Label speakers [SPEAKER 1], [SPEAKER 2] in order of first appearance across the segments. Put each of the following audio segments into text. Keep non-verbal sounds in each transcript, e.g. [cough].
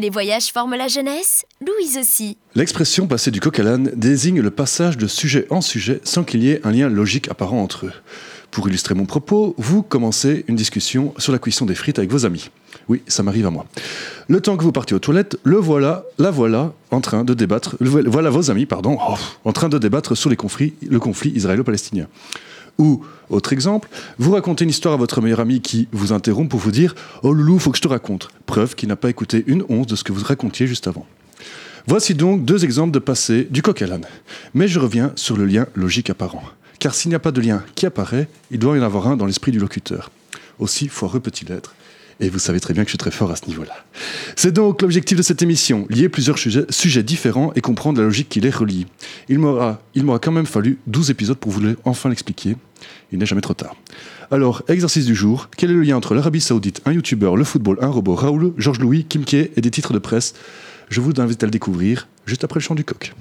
[SPEAKER 1] Les voyages forment la jeunesse, Louise aussi.
[SPEAKER 2] L'expression passer du coq à l'âne désigne le passage de sujet en sujet sans qu'il y ait un lien logique apparent entre eux. Pour illustrer mon propos, vous commencez une discussion sur la cuisson des frites avec vos amis. Oui, ça m'arrive à moi. Le temps que vous partiez aux toilettes, le voilà, la voilà, en train de débattre, voilà vos amis, pardon, oh, en train de débattre sur le conflit israélo-palestinien. Ou, autre exemple, vous racontez une histoire à votre meilleur ami qui vous interrompt pour vous dire Oh loulou, faut que je te raconte. Preuve qu'il n'a pas écouté une once de ce que vous racontiez juste avant. Voici donc deux exemples de passé du coq à l'âne. Mais je reviens sur le lien logique apparent. Car s'il n'y a pas de lien qui apparaît, il doit y en avoir un dans l'esprit du locuteur. Aussi foireux peut-il être. Et vous savez très bien que je suis très fort à ce niveau-là. C'est donc l'objectif de cette émission, lier plusieurs sujets, différents et comprendre la logique qui les relie. Il m'aura quand même fallu 12 épisodes pour vous enfin l'expliquer. Il n'est jamais trop tard. Alors, exercice du jour. Quel est le lien entre l'Arabie Saoudite, un youtubeur, le football, un robot, Raoul, Georges Louis, Kim K et des titres de presse? Je vous invite à le découvrir juste après le chant du coq.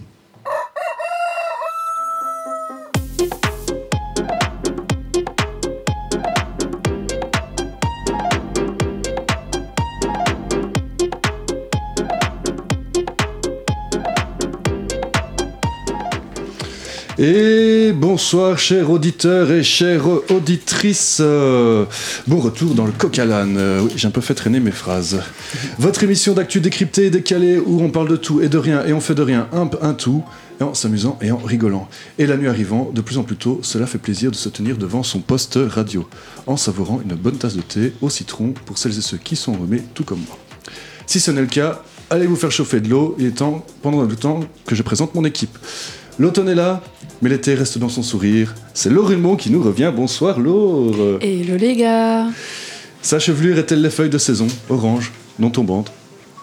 [SPEAKER 2] Et bonsoir chers auditeurs et chères auditrices. Euh, bon retour dans le coq à l'âne. Euh, oui, j'ai un peu fait traîner mes phrases. Votre émission d'actu décryptée et décalée où on parle de tout et de rien et on fait de rien un, un tout en s'amusant et en rigolant. Et la nuit arrivant, de plus en plus tôt, cela fait plaisir de se tenir devant son poste radio, en savourant une bonne tasse de thé au citron pour celles et ceux qui sont remis tout comme moi. Si ce n'est le cas, allez vous faire chauffer de l'eau, il est temps, pendant le temps, que je présente mon équipe. L'automne est là, mais l'été reste dans son sourire. C'est Laure Hulmont qui nous revient. Bonsoir Laure.
[SPEAKER 3] Hello les gars.
[SPEAKER 2] Sa chevelure est-elle les feuilles de saison, orange, non tombantes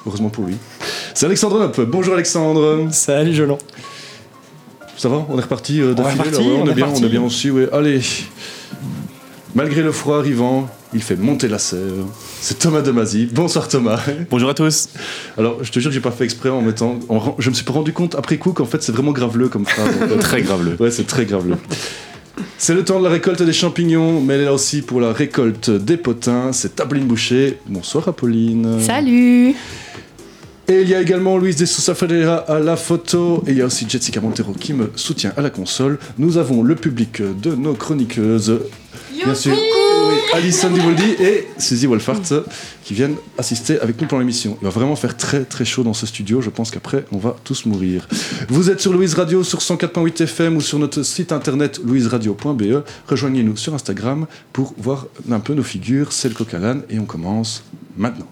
[SPEAKER 2] Heureusement pour lui. C'est Alexandre Nopp. Bonjour Alexandre.
[SPEAKER 4] Salut Jolon.
[SPEAKER 2] Ça va? On est reparti euh, d'affilée on, est, bien, on est bien aussi. Ouais. Allez. Malgré le froid arrivant, il fait monter la sève. C'est Thomas Demazy. Bonsoir Thomas.
[SPEAKER 5] Bonjour à tous.
[SPEAKER 2] Alors, je te jure que j'ai pas fait exprès en mettant. je me suis pas rendu compte après coup qu'en fait c'est vraiment graveleux comme phrase. [laughs]
[SPEAKER 5] très graveleux.
[SPEAKER 2] Ouais, c'est très graveleux. C'est le temps de la récolte des champignons, mais elle est là aussi pour la récolte des potins. C'est Apolline Boucher. Bonsoir Apolline.
[SPEAKER 3] Salut.
[SPEAKER 2] Et il y a également Louise de Sousa Ferreira à la photo. Et il y a aussi Jessica Montero qui me soutient à la console. Nous avons le public de nos chroniqueuses. Bien sûr. Alison Divoldi et Suzy Wolfart qui viennent assister avec nous pour l'émission. Il va vraiment faire très très chaud dans ce studio. Je pense qu'après, on va tous mourir. Vous êtes sur Louise Radio sur 104.8 FM ou sur notre site internet louiseradio.be. Rejoignez-nous sur Instagram pour voir un peu nos figures. C'est le coq et on commence maintenant.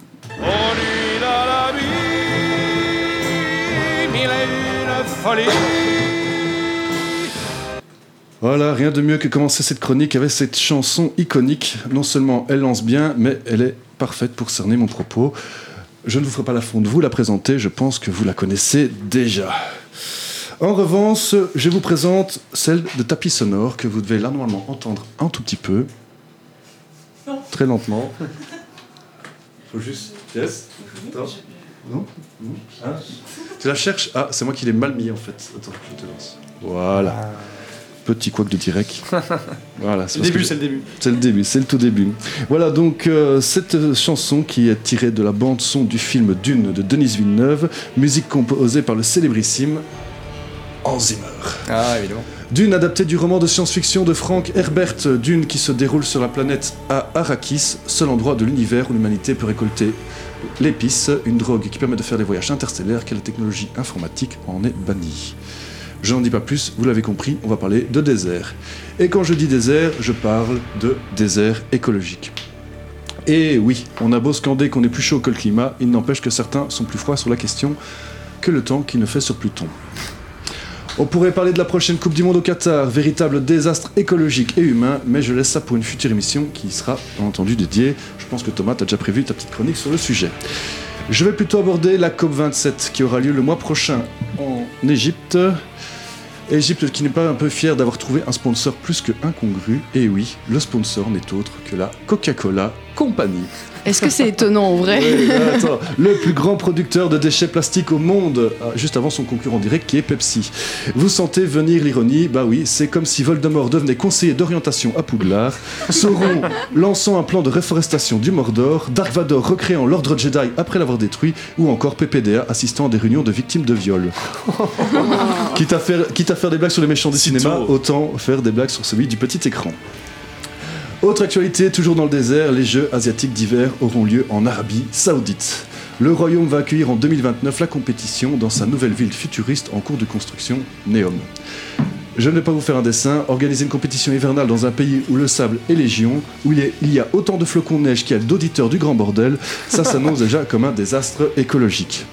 [SPEAKER 2] Voilà, rien de mieux que commencer cette chronique avec cette chanson iconique. Non seulement elle lance bien, mais elle est parfaite pour cerner mon propos. Je ne vous ferai pas la de vous la présenter, je pense que vous la connaissez déjà. En revanche, je vous présente celle de tapis sonore que vous devez là normalement entendre un tout petit peu. Très lentement. Faut juste. Yes Non, hein? Tu la cherches? Ah, c'est moi qui l'ai mal mis en fait. Attends, je te lance. Voilà. Petit couac de direct. [laughs]
[SPEAKER 4] voilà, c'est le début, c'est le début.
[SPEAKER 2] C'est le début, c'est le tout début. Voilà, donc euh, cette chanson qui est tirée de la bande son du film Dune de Denise Villeneuve, musique composée par le célébrissime Hans Zimmer.
[SPEAKER 4] Ah, évidemment.
[SPEAKER 2] Dune adaptée du roman de science-fiction de Frank Herbert, Dune qui se déroule sur la planète Arrakis, seul endroit de l'univers où l'humanité peut récolter l'épice, une drogue qui permet de faire des voyages interstellaires, que la technologie informatique en est bannie. Je n'en dis pas plus, vous l'avez compris, on va parler de désert. Et quand je dis désert, je parle de désert écologique. Et oui, on a beau scander qu'on est plus chaud que le climat, il n'empêche que certains sont plus froids sur la question que le temps qu'il ne fait sur Pluton. On pourrait parler de la prochaine Coupe du Monde au Qatar, véritable désastre écologique et humain, mais je laisse ça pour une future émission qui sera bien entendu dédiée. Je pense que Thomas, tu as déjà prévu ta petite chronique sur le sujet. Je vais plutôt aborder la COP27 qui aura lieu le mois prochain en Égypte. Égypte qui n'est pas un peu fier d'avoir trouvé un sponsor plus que incongru. Et oui, le sponsor n'est autre que la Coca-Cola Company.
[SPEAKER 3] Est-ce que c'est étonnant en vrai [laughs]
[SPEAKER 2] attends, Le plus grand producteur de déchets plastiques au monde, ah, juste avant son concurrent direct qui est Pepsi. Vous sentez venir l'ironie. Bah oui, c'est comme si Voldemort devenait conseiller d'orientation à Poudlard, Sauron [laughs] lançant un plan de réforestation du Mordor, Dark Vador recréant l'ordre Jedi après l'avoir détruit, ou encore PPDA assistant à des réunions de victimes de viol. [laughs] quitte, à faire, quitte à faire des blagues sur les méchants du cinéma, autant faire des blagues sur celui du petit écran. Autre actualité, toujours dans le désert, les Jeux asiatiques d'hiver auront lieu en Arabie saoudite. Le royaume va accueillir en 2029 la compétition dans sa nouvelle ville futuriste en cours de construction, Neom. Je ne vais pas vous faire un dessin. Organiser une compétition hivernale dans un pays où le sable est légion, où il y a autant de flocons de neige qu'il y a d'auditeurs du grand bordel, ça [laughs] s'annonce déjà comme un désastre écologique.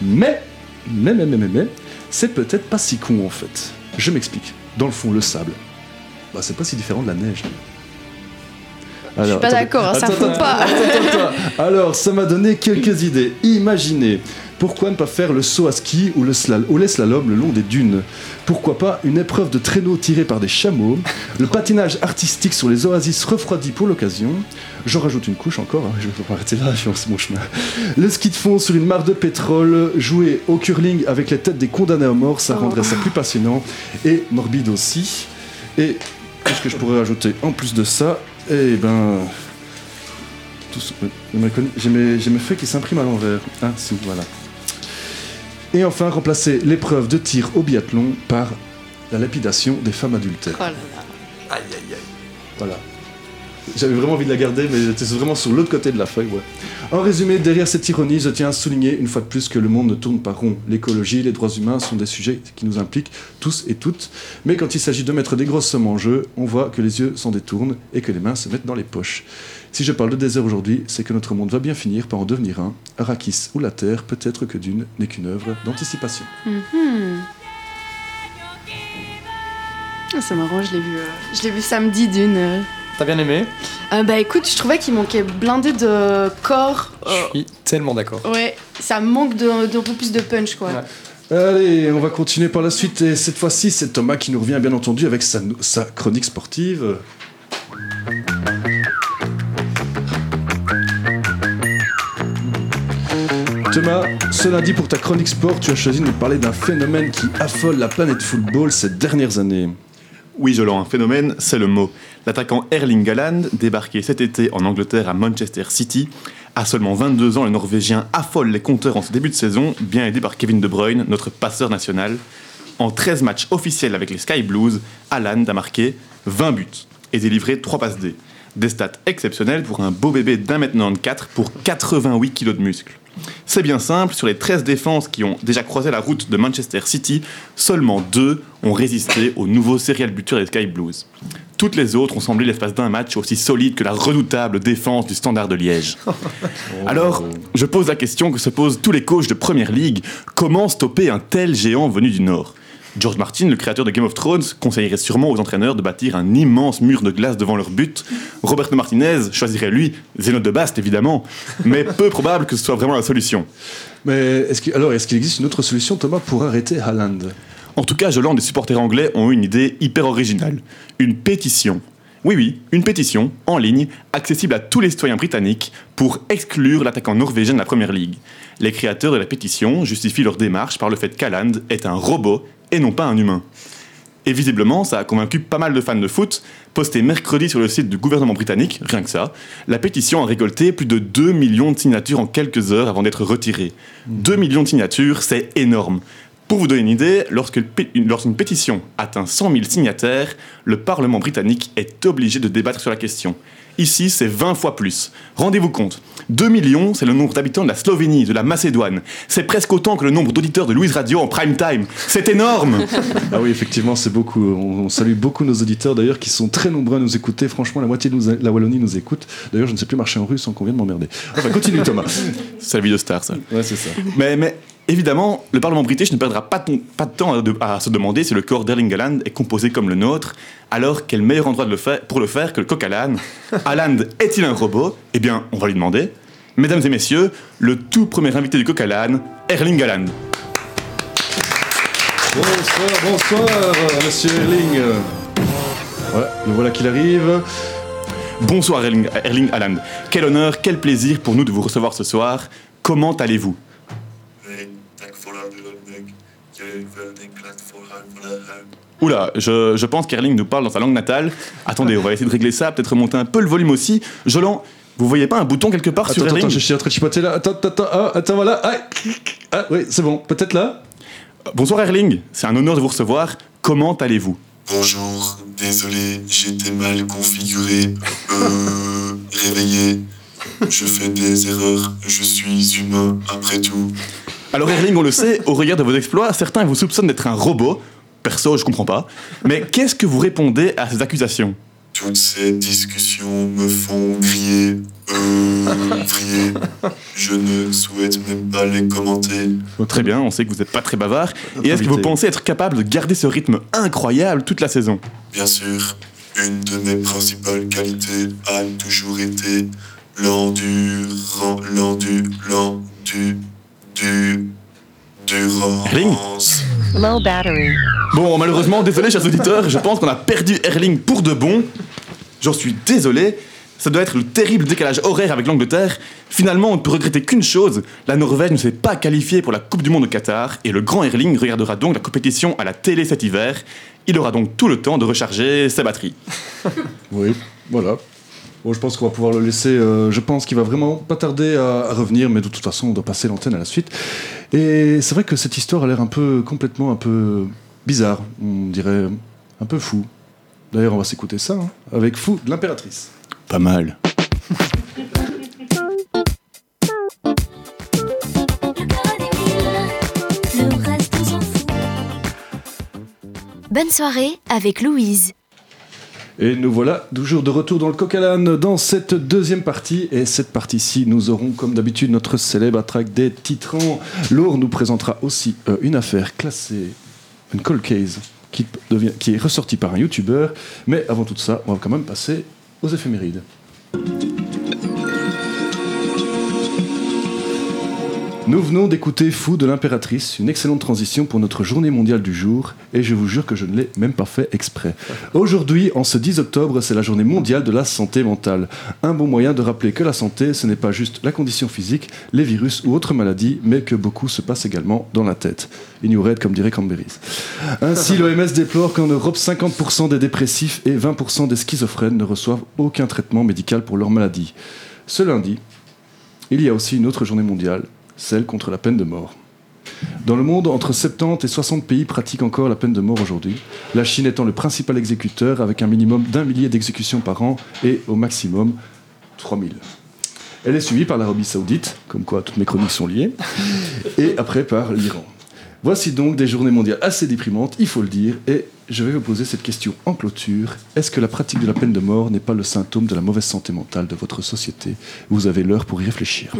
[SPEAKER 2] Mais, mais, mais, mais, mais, mais c'est peut-être pas si con en fait. Je m'explique. Dans le fond, le sable, bah, c'est pas si différent de la neige.
[SPEAKER 3] Je suis pas d'accord, ça faut pas. [laughs]
[SPEAKER 2] Alors, ça m'a donné quelques idées. Imaginez, pourquoi ne pas faire le saut à ski ou le, slalom, ou slalom le long des dunes? Pourquoi pas une épreuve de traîneau tiré par des chameaux? Le patinage artistique sur les oasis refroidis pour l'occasion J'en rajoute une couche encore, hein, je vais pas arrêter là, [laughs] je mon chemin. Le ski de fond sur une mare de pétrole, jouer au curling avec les têtes des condamnés à mort, ça rendrait ça plus passionnant et morbide aussi. Et qu'est-ce que je pourrais rajouter en plus de ça eh ben. J'ai mes, mes, feuilles qui s'impriment à l'envers. Ah, si, voilà. Et enfin, remplacer l'épreuve de tir au biathlon par la lapidation des femmes adultères. Oh là là. Aïe, aïe, aïe. Voilà. J'avais vraiment envie de la garder, mais j'étais vraiment sur l'autre côté de la feuille. Ouais. En résumé, derrière cette ironie, je tiens à souligner une fois de plus que le monde ne tourne pas rond. L'écologie, les droits humains sont des sujets qui nous impliquent tous et toutes. Mais quand il s'agit de mettre des grosses sommes en jeu, on voit que les yeux s'en détournent et que les mains se mettent dans les poches. Si je parle de désert aujourd'hui, c'est que notre monde va bien finir par en devenir un. Arrakis ou la Terre, peut-être que d'une n'est qu'une œuvre d'anticipation.
[SPEAKER 3] Mm-hmm. Ah, c'est marrant, je l'ai vu, euh, je l'ai vu samedi d'une. Euh,
[SPEAKER 4] T'as bien aimé
[SPEAKER 3] euh, Bah écoute, je trouvais qu'il manquait blindé de corps.
[SPEAKER 4] Je suis tellement d'accord.
[SPEAKER 3] Ouais, ça manque d'un peu plus de punch quoi.
[SPEAKER 2] Allez, on va continuer par la suite et cette fois-ci c'est Thomas qui nous revient bien entendu avec sa, sa chronique sportive. Thomas, ce lundi pour ta chronique sport, tu as choisi de nous parler d'un phénomène qui affole la planète football ces dernières années.
[SPEAKER 5] Oui, Jolan, un phénomène, c'est le mot. L'attaquant Erling Haaland, débarqué cet été en Angleterre à Manchester City, à seulement 22 ans, le Norvégien affole les compteurs en ce début de saison, bien aidé par Kevin De Bruyne, notre passeur national. En 13 matchs officiels avec les Sky Blues, Haaland a marqué 20 buts et délivré 3 passes D. Des stats exceptionnelles pour un beau bébé d'un mètre 94 pour 88 kg de muscles. C'est bien simple, sur les 13 défenses qui ont déjà croisé la route de Manchester City, seulement deux ont résisté au nouveau serial buteur des Sky Blues. Toutes les autres ont semblé l'espace d'un match aussi solide que la redoutable défense du Standard de Liège. [laughs] Alors, je pose la question que se posent tous les coachs de Première Ligue comment stopper un tel géant venu du Nord? George Martin, le créateur de Game of Thrones, conseillerait sûrement aux entraîneurs de bâtir un immense mur de glace devant leur but. Roberto Martinez choisirait lui, Zénote de Bast évidemment, mais [laughs] peu probable que ce soit vraiment la solution.
[SPEAKER 2] Mais est-ce alors, est-ce qu'il existe une autre solution, Thomas, pour arrêter Haaland?
[SPEAKER 5] En tout cas, Jolan, des supporters anglais ont eu une idée hyper originale. Une pétition. Oui, oui, une pétition, en ligne, accessible à tous les citoyens britanniques, pour exclure l'attaquant norvégien de la Première Ligue. Les créateurs de la pétition justifient leur démarche par le fait qu'Haaland est un robot et non pas un humain. Et visiblement, ça a convaincu pas mal de fans de foot. Posté mercredi sur le site du gouvernement britannique, rien que ça, la pétition a récolté plus de 2 millions de signatures en quelques heures avant d'être retirée. 2 millions de signatures, c'est énorme. Pour vous donner une idée, lorsqu'une pétition atteint 100 000 signataires, le Parlement britannique est obligé de débattre sur la question. Ici, c'est 20 fois plus. Rendez-vous compte, 2 millions, c'est le nombre d'habitants de la Slovénie, de la Macédoine. C'est presque autant que le nombre d'auditeurs de Louise Radio en prime time. C'est énorme [laughs]
[SPEAKER 2] Ah oui, effectivement, c'est beaucoup. On, salue beaucoup nos auditeurs d'ailleurs qui sont très nombreux à nous écouter. Franchement, la moitié de la Wallonie nous écoute. D'ailleurs, je ne sais plus marcher en russe sans qu'on vienne m'emmerder. Enfin, continue Thomas.
[SPEAKER 5] c'est la vie de star, ça.
[SPEAKER 2] Ouais, c'est ça.
[SPEAKER 5] Mais, mais Évidemment, le Parlement british ne perdra pas, de temps à, se demander si le corps d'Erling Haaland est composé comme le nôtre, alors quel meilleur endroit pour le faire que le coq Haaland [laughs] Haaland est-il un robot? Eh bien, on va lui demander. Mesdames et messieurs, le tout premier invité du coq Haaland, Erling Haaland.
[SPEAKER 2] Bonsoir, bonsoir, monsieur Erling. Voilà, le voilà qu'il arrive.
[SPEAKER 5] Bonsoir Erling, Erling Haaland. Quel honneur, quel plaisir pour nous de vous recevoir ce soir. Comment allez-vous? Oula, je, je pense qu'Erling nous parle dans sa langue natale. Attendez, on va essayer de régler ça, peut-être remonter un peu le volume aussi. Jolan, vous voyez pas un bouton quelque part
[SPEAKER 2] Attends,
[SPEAKER 5] sur
[SPEAKER 2] attends,
[SPEAKER 5] Erling
[SPEAKER 2] je suis en train de chipoter là. Attends, attends, attends, ah, attends, voilà. Ah, ah, oui, c'est bon. Peut-être là
[SPEAKER 5] Bonsoir Erling, c'est un honneur de vous recevoir. Comment allez-vous?
[SPEAKER 6] Bonjour, désolé, j'étais mal configuré. Euh, [laughs] réveillé. Je fais des erreurs, je suis humain après tout.
[SPEAKER 5] Alors Erling, on le sait, au regard de vos exploits, certains vous soupçonnent d'être un robot. Perso, je comprends pas. Mais qu'est-ce que vous répondez à ces accusations?
[SPEAKER 6] Toutes ces discussions me font crier. Euh, crier. Je ne souhaite même pas les commenter.
[SPEAKER 5] Très bien, on sait que vous n'êtes pas très bavard. Et est-ce que vous pensez être capable de garder ce rythme incroyable toute la saison?
[SPEAKER 6] Bien sûr, une de mes principales qualités a toujours été l'endurance, l'endu, l'endu, du, durance.
[SPEAKER 7] Low battery.
[SPEAKER 5] Bon, malheureusement, désolé chers auditeurs, je pense qu'on a perdu Erling pour de bon. J'en suis désolé. Ça doit être le terrible décalage horaire avec l'Angleterre. Finalement, on ne peut regretter qu'une chose, la Norvège ne s'est pas qualifiée pour la Coupe du Monde au Qatar, et le grand Erling regardera donc la compétition à la télé cet hiver. Il aura donc tout le temps de recharger ses batteries.
[SPEAKER 2] Oui, voilà. Bon, je pense qu'on va pouvoir le laisser. euh, je pense qu'il va vraiment pas tarder à, à revenir, mais de toute façon, on doit passer l'antenne à la suite. Et c'est vrai que cette histoire a l'air un peu complètement un peu bizarre. On dirait un peu fou. D'ailleurs, on va s'écouter ça hein, avec Fou de l'impératrice.
[SPEAKER 5] Pas mal.
[SPEAKER 1] Bonne soirée avec Louise.
[SPEAKER 2] Et nous voilà toujours de retour dans le coq dans cette deuxième partie. Et cette partie-ci, nous aurons comme d'habitude notre célèbre attraque des titrants. Laure nous présentera aussi euh, une affaire classée, une cold case, qui, qui est ressortie par un youtubeur. Mais avant tout ça, on va quand même passer aux éphémérides. Nous venons d'écouter Fou de l'impératrice, une excellente transition pour notre journée mondiale du jour, et je vous jure que je ne l'ai même pas fait exprès. Aujourd'hui, en ce 10 octobre, c'est la journée mondiale de la santé mentale. Un bon moyen de rappeler que la santé, ce n'est pas juste la condition physique, les virus ou autres maladies, mais que beaucoup se passe également dans la tête. Ignorette, comme dirait Camberis. Ainsi, [laughs] l'OMS déplore qu'en Europe, 50% des dépressifs et 20% des schizophrènes ne reçoivent aucun traitement médical pour leur maladie. Ce lundi, il y a aussi une autre journée mondiale, celle contre la peine de mort. Dans le monde, entre 70 et 60 pays pratiquent encore la peine de mort aujourd'hui, la Chine étant le principal exécuteur avec un minimum d'un millier d'exécutions par an et au maximum 3000. Elle est suivie par l'Arabie Saoudite, comme quoi toutes mes chroniques sont liées, [laughs] et après par l'Iran. Voici donc des journées mondiales assez déprimantes, il faut le dire, et je vais vous poser cette question en clôture. Est-ce que la pratique de la peine de mort n'est pas le symptôme de la mauvaise santé mentale de votre société? Vous avez l'heure pour y réfléchir.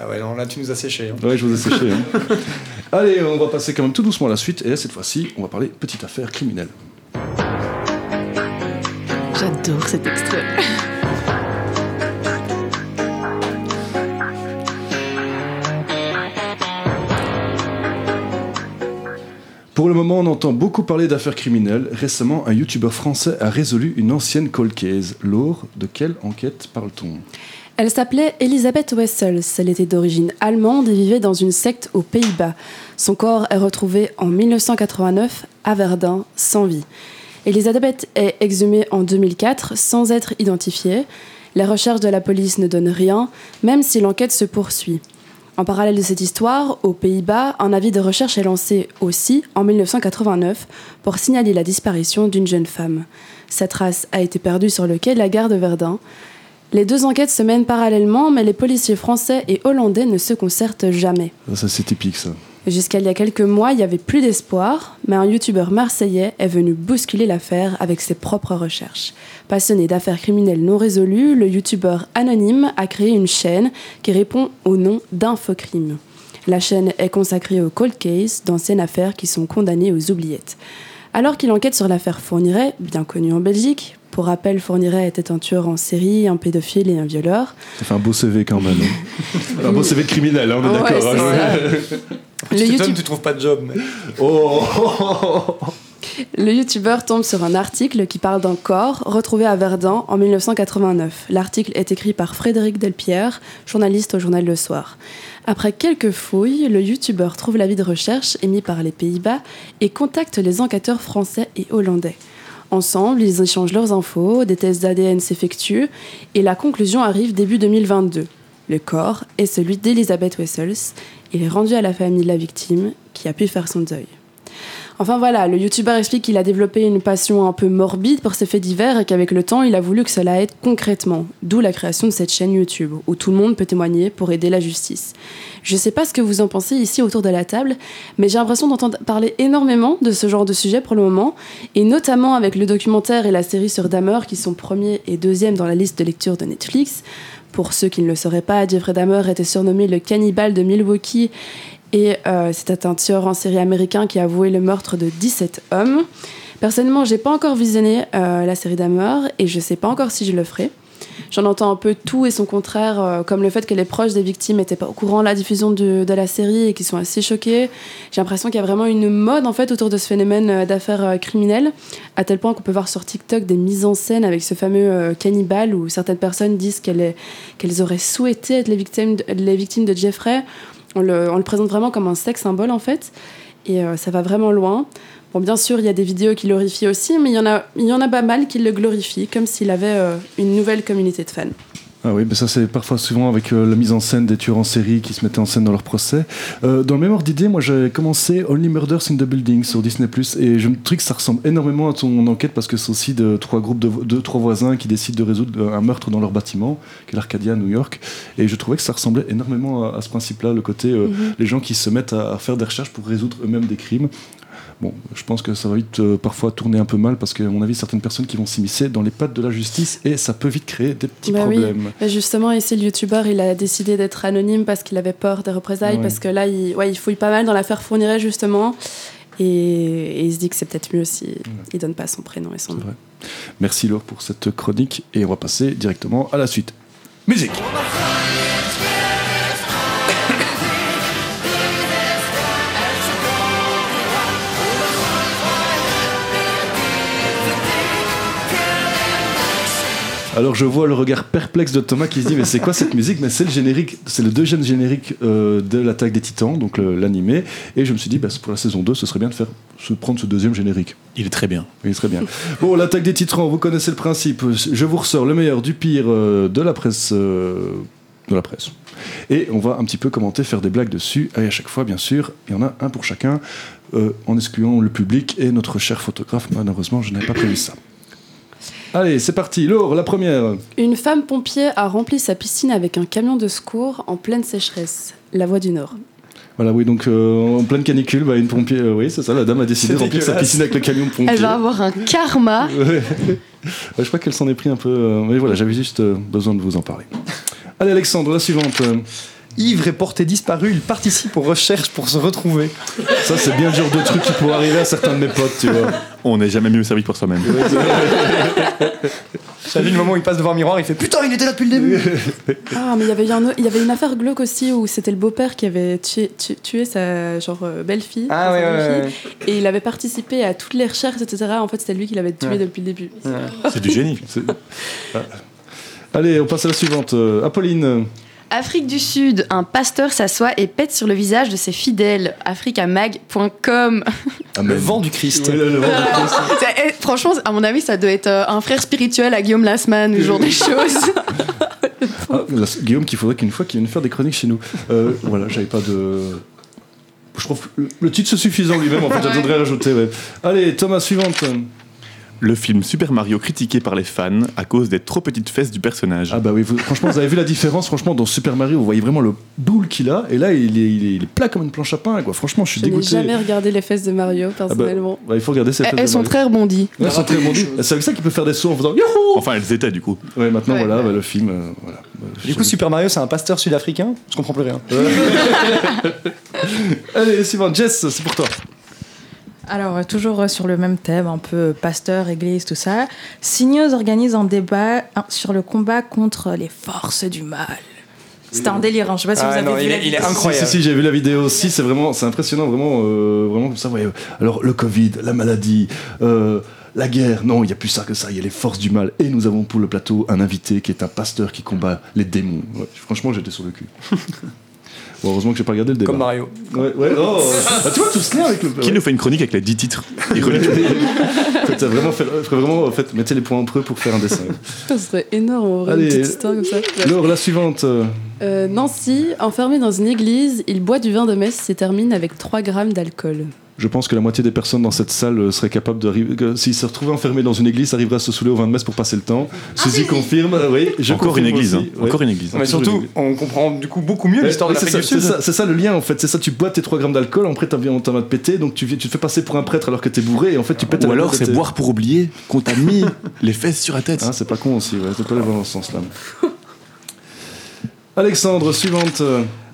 [SPEAKER 4] Ah ouais, non, là tu nous as séché. hein.
[SPEAKER 2] Ouais, je vous ai séché. hein. [laughs] Allez, on va passer quand même tout doucement à la suite, et cette fois-ci, on va parler petite affaire criminelle.
[SPEAKER 3] J'adore cet extrait.
[SPEAKER 2] Pour le moment, on entend beaucoup parler d'affaires criminelles. Récemment, un youtubeur français a résolu une ancienne cold case. Laure, de quelle enquête parle-t-on?
[SPEAKER 3] Elle s'appelait Elisabeth Wessels. Elle était d'origine allemande et vivait dans une secte aux Pays-Bas. Son corps est retrouvé en 1989 à Verdun, sans vie. Elisabeth est exhumée en 2004 sans être identifiée. Les recherches de la police ne donnent rien, même si l'enquête se poursuit. En parallèle de cette histoire, aux Pays-Bas, un avis de recherche est lancé aussi en 1989 pour signaler la disparition d'une jeune femme. Cette trace a été perdue sur le quai de la gare de Verdun. Les deux enquêtes se mènent parallèlement, mais les policiers français et hollandais ne se concertent jamais.
[SPEAKER 2] Ça, Ça, c'est typique, ça.
[SPEAKER 3] Jusqu'à il y a quelques mois, il n'y avait plus d'espoir, mais un youtubeur marseillais est venu bousculer l'affaire avec ses propres recherches. Passionné d'affaires criminelles non résolues, le youtubeur anonyme a créé une chaîne qui répond au nom d'Infocrime. La chaîne est consacrée aux cold cases, d'anciennes affaires qui sont condamnées aux oubliettes. Alors qu'il enquête sur l'affaire Fourniret, bien connue en Belgique, pour rappel, Fourniret était un tueur en série, un pédophile et un violeur.
[SPEAKER 2] Ça fait un beau CV quand même. hein. [laughs] un beau CV de criminel, hein, on est
[SPEAKER 3] Ouais,
[SPEAKER 2] d'accord. hein.
[SPEAKER 4] Tu [laughs]
[SPEAKER 3] Le YouTube-
[SPEAKER 4] tu trouves pas de job. Mais... [laughs]
[SPEAKER 2] Oh
[SPEAKER 3] Le youtubeur tombe sur un article qui parle d'un corps retrouvé à Verdun en 1989. L'article est écrit par Frédéric Delpierre, journaliste au journal Le Soir. Après quelques fouilles, le youtubeur trouve l'avis de recherche émis par les Pays-Bas et contacte les enquêteurs français et hollandais. Ensemble, ils échangent leurs infos, des tests d'ADN s'effectuent et la conclusion arrive début 2022. Le corps est celui d'Elizabeth Wessels. Il est rendu à la famille de la victime qui a pu faire son deuil. Enfin voilà, le youtubeur explique qu'il a développé une passion un peu morbide pour ces faits divers et qu'avec le temps, il a voulu que cela aide concrètement. D'où la création de cette chaîne YouTube, où tout le monde peut témoigner pour aider la justice. Je sais pas ce que vous en pensez ici autour de la table, mais j'ai l'impression d'entendre parler énormément de ce genre de sujet pour le moment, et notamment avec le documentaire et la série sur Dahmer qui sont premier et deuxième dans la liste de lecture de Netflix. Pour ceux qui ne le sauraient pas, Jeffrey Dahmer était surnommé le cannibale de Milwaukee et euh, c'était un tueur en série américain qui a avoué le meurtre de 17 hommes. Personnellement, j'ai pas encore visionné euh, la série Dahmer et je sais pas encore si je le ferai. J'en entends un peu tout et son contraire, euh, comme le fait que les proches des victimes n'étaient pas au courant de la diffusion de, la série et qu'ils sont assez choqués. J'ai l'impression qu'il y a vraiment une mode en fait autour de ce phénomène euh, d'affaires criminelles, à tel point qu'on peut voir sur TikTok des mises en scène avec ce fameux cannibale où certaines personnes disent qu'elles auraient souhaité être les victimes de Jeffrey. On le, présente vraiment comme un sex symbole en fait, et euh, ça va vraiment loin. Bon, bien sûr, il y a des vidéos qui glorifient aussi, mais il y en a, y en a pas mal qui le glorifient, comme s'il avait euh, une nouvelle communauté de fans.
[SPEAKER 2] Ah oui, mais ça c'est parfois souvent avec euh, la mise en scène des tueurs en série qui se mettaient en scène dans leur procès. Euh, dans le même ordre d'idée, moi j'avais commencé Only Murders in the Building sur Disney+, et je me trouve que ça ressemble énormément à ton enquête parce que c'est aussi de trois groupes de, de trois voisins qui décident de résoudre euh, un meurtre dans leur bâtiment, qui est l'Arcadia à New York, et je trouvais que ça ressemblait énormément à, à ce principe-là, le côté euh, les gens qui se mettent à, à faire des recherches pour résoudre eux-mêmes des crimes. Bon, je pense que ça va vite euh, parfois tourner un peu mal parce qu'à mon avis, certaines personnes qui vont s'immiscer dans les pattes de la justice et ça peut vite créer des petits
[SPEAKER 3] Bah oui.
[SPEAKER 2] problèmes.
[SPEAKER 3] Justement, ici, le youtubeur, il a décidé d'être anonyme parce qu'il avait peur des représailles,
[SPEAKER 2] Ouais.
[SPEAKER 3] parce que là, il, ouais, il fouille pas mal dans l'affaire Fourniret, justement. Et, et il se dit que c'est peut-être mieux s'il il donne pas son prénom et son nom.
[SPEAKER 2] vrai. Merci Laure pour cette chronique et on va passer directement à la suite. Musique Alors je vois le regard perplexe de Thomas qui se dit mais c'est quoi cette musique? Mais c'est le générique, c'est le deuxième générique euh, de l'attaque des Titans, donc l'animé. Et je me suis dit bah, pour la saison 2, ce serait bien de faire se prendre ce deuxième générique.
[SPEAKER 5] Il est très bien.
[SPEAKER 2] Oui, très bien. Bon, l'attaque des titrants, vous connaissez le principe. Je vous ressors le meilleur du pire euh, de la presse. euh, de la presse. Et on va un petit peu commenter, faire des blagues dessus. Et à chaque fois, bien sûr, il y en a un pour chacun, euh, en excluant le public et notre cher photographe. Malheureusement, je n'avais pas prévu ça. Allez, c'est parti. Laure, la première.
[SPEAKER 3] Une femme pompier a rempli sa piscine avec un camion de secours en pleine sécheresse. La Voie du Nord.
[SPEAKER 2] Voilà, oui, donc euh, en pleine canicule, bah, une pompier, euh, oui, c'est ça, la dame a décidé de remplir sa piscine avec le camion de pompier.
[SPEAKER 1] Elle va avoir un karma. [laughs]
[SPEAKER 2] Je crois qu'elle s'en est pris un peu. euh, mais voilà, j'avais juste besoin de vous en parler. Allez, Alexandre, la suivante.
[SPEAKER 4] Ivre et porté disparu, il participe aux recherches pour se retrouver.
[SPEAKER 2] Ça, c'est bien le genre de truc qui pourrait arriver à certains de mes potes, tu vois.
[SPEAKER 5] On n'est jamais mieux servi pour soi-même. [laughs]
[SPEAKER 4] J'ai vu le moment où il passe devant un miroir, il fait Putain, il était là depuis le début
[SPEAKER 3] Ah, mais il y avait un autre- il y avait une affaire glauque aussi où c'était le beau-père qui avait tué, tu- tué sa genre euh, belle-fille.
[SPEAKER 4] Ah ouais, ouais.
[SPEAKER 3] Et il avait participé à toutes les recherches, etc. En fait, c'était lui qui l'avait tué
[SPEAKER 4] Ouais.
[SPEAKER 3] depuis le début.
[SPEAKER 5] C'est du génie.
[SPEAKER 2] Ah. Allez, on passe à la suivante. Euh, Apolline.
[SPEAKER 1] Afrique du Sud, un pasteur s'assoit et pète sur le visage de ses fidèles. Africamag.com.
[SPEAKER 4] Le vent du Christ.
[SPEAKER 2] Ouais, le- le vent de Christ.
[SPEAKER 1] C'est- eh, Franchement, à mon avis, ça doit être euh, un frère spirituel à Guillaume Lasman, ou ce genre des [laughs] choses.
[SPEAKER 2] Ah, Guillaume, qu'il faudrait qu'une fois qu'il vienne faire des chroniques chez nous. Euh, voilà, j'avais pas de. Je trouve que le- le titre c'est suffisant lui-même, en fait, j'attendrais de rien rajouter. ouais. Allez, Thomas, suivante.
[SPEAKER 5] Le film Super Mario critiqué par les fans à cause des trop petites fesses du personnage.
[SPEAKER 2] Ah bah oui, vous- franchement, vous avez vu la différence Franchement, dans Super Mario, vous voyez vraiment le boule qu'il a, et là, il est, il est- il est plat comme une planche à pain, quoi. Franchement, je suis
[SPEAKER 3] Je n'ai
[SPEAKER 2] dégoûté.
[SPEAKER 3] jamais regardé les fesses de Mario,
[SPEAKER 2] Ah bah,
[SPEAKER 3] personnellement.
[SPEAKER 2] bah, il faut regarder cette
[SPEAKER 1] Elles elles sont très rebondies.
[SPEAKER 2] Ouais, elles sont très bondies. C'est avec ça qu'il peut faire des sauts en faisant Youhou
[SPEAKER 5] Enfin, elles étaient du coup.
[SPEAKER 2] Ouais, maintenant,
[SPEAKER 1] Ouais,
[SPEAKER 2] voilà,
[SPEAKER 1] ouais.
[SPEAKER 2] bah, le film. euh, voilà.
[SPEAKER 4] Du coup, Super Mario, c'est un pasteur sud-africain? Je comprends plus rien. [laughs]
[SPEAKER 2] Allez, suivant, Jess, c'est pour toi.
[SPEAKER 7] Alors, euh, toujours sur le même thème, un peu pasteur, église, tout ça. CNews organise un débat sur le combat contre les forces du mal. C'était un délire, hein. je sais pas si
[SPEAKER 4] Ah,
[SPEAKER 7] vous avez
[SPEAKER 4] non,
[SPEAKER 7] vu
[SPEAKER 4] il
[SPEAKER 7] la
[SPEAKER 4] est- il est
[SPEAKER 7] vidéo.
[SPEAKER 4] incroyable.
[SPEAKER 2] Si, si, si, j'ai vu la vidéo aussi, c'est vraiment, c'est impressionnant, vraiment, euh, vraiment comme ça. ouais. Alors, le Covid, la maladie, euh, la guerre, non, il n'y a plus ça que ça, il y a les forces du mal. Et nous avons pour le plateau un invité qui est un pasteur qui combat les démons. Ouais, franchement, j'étais sur le cul. [laughs] Bon, heureusement que j'ai pas regardé le débat.
[SPEAKER 4] Comme Mario.
[SPEAKER 2] Ouais, ouais, oh, ah, tu vois, tout ce lien avec le.
[SPEAKER 5] Qui nous fait une chronique avec les 10 titres [laughs]
[SPEAKER 2] fait, t'as vraiment fait, vraiment, en fait, mettez les points entre eux pour faire un dessin.
[SPEAKER 3] Ça serait énorme, en vrai,
[SPEAKER 2] Allez.
[SPEAKER 3] une petite histoire comme ça.
[SPEAKER 2] Alors, la suivante. Euh,
[SPEAKER 3] Nancy, enfermé dans une église, il boit du vin de messe et termine avec 3 grammes d'alcool.
[SPEAKER 2] Je pense que la moitié des personnes dans cette salle euh, seraient capables de. S'ils se retrouvaient enfermés dans une église, arriveraient à se saouler au vin de messe pour passer le temps. Suzy confirme, euh, oui. Je
[SPEAKER 5] Encore une église. hein.
[SPEAKER 2] ouais.
[SPEAKER 5] Encore une église.
[SPEAKER 4] Mais surtout,
[SPEAKER 2] une-
[SPEAKER 4] on comprend du coup beaucoup mieux
[SPEAKER 2] Ouais,
[SPEAKER 4] l'histoire de
[SPEAKER 2] ouais, c'est ça,
[SPEAKER 4] du
[SPEAKER 2] c'est
[SPEAKER 4] Sud.
[SPEAKER 2] ça, c'est ça le lien en fait, c'est ça, tu bois tes 3 grammes d'alcool, après t'as envie de péter, donc tu, viens- tu te fais passer pour un prêtre alors que t'es bourré, et en fait tu pètes
[SPEAKER 5] Ou
[SPEAKER 2] la
[SPEAKER 5] alors c'est boire pour oublier qu'on t'a mis [laughs] les fesses sur la tête.
[SPEAKER 2] Ah, c'est pas con aussi, ouais, c'est pas dans ce sens-là. Alexandre, suivante.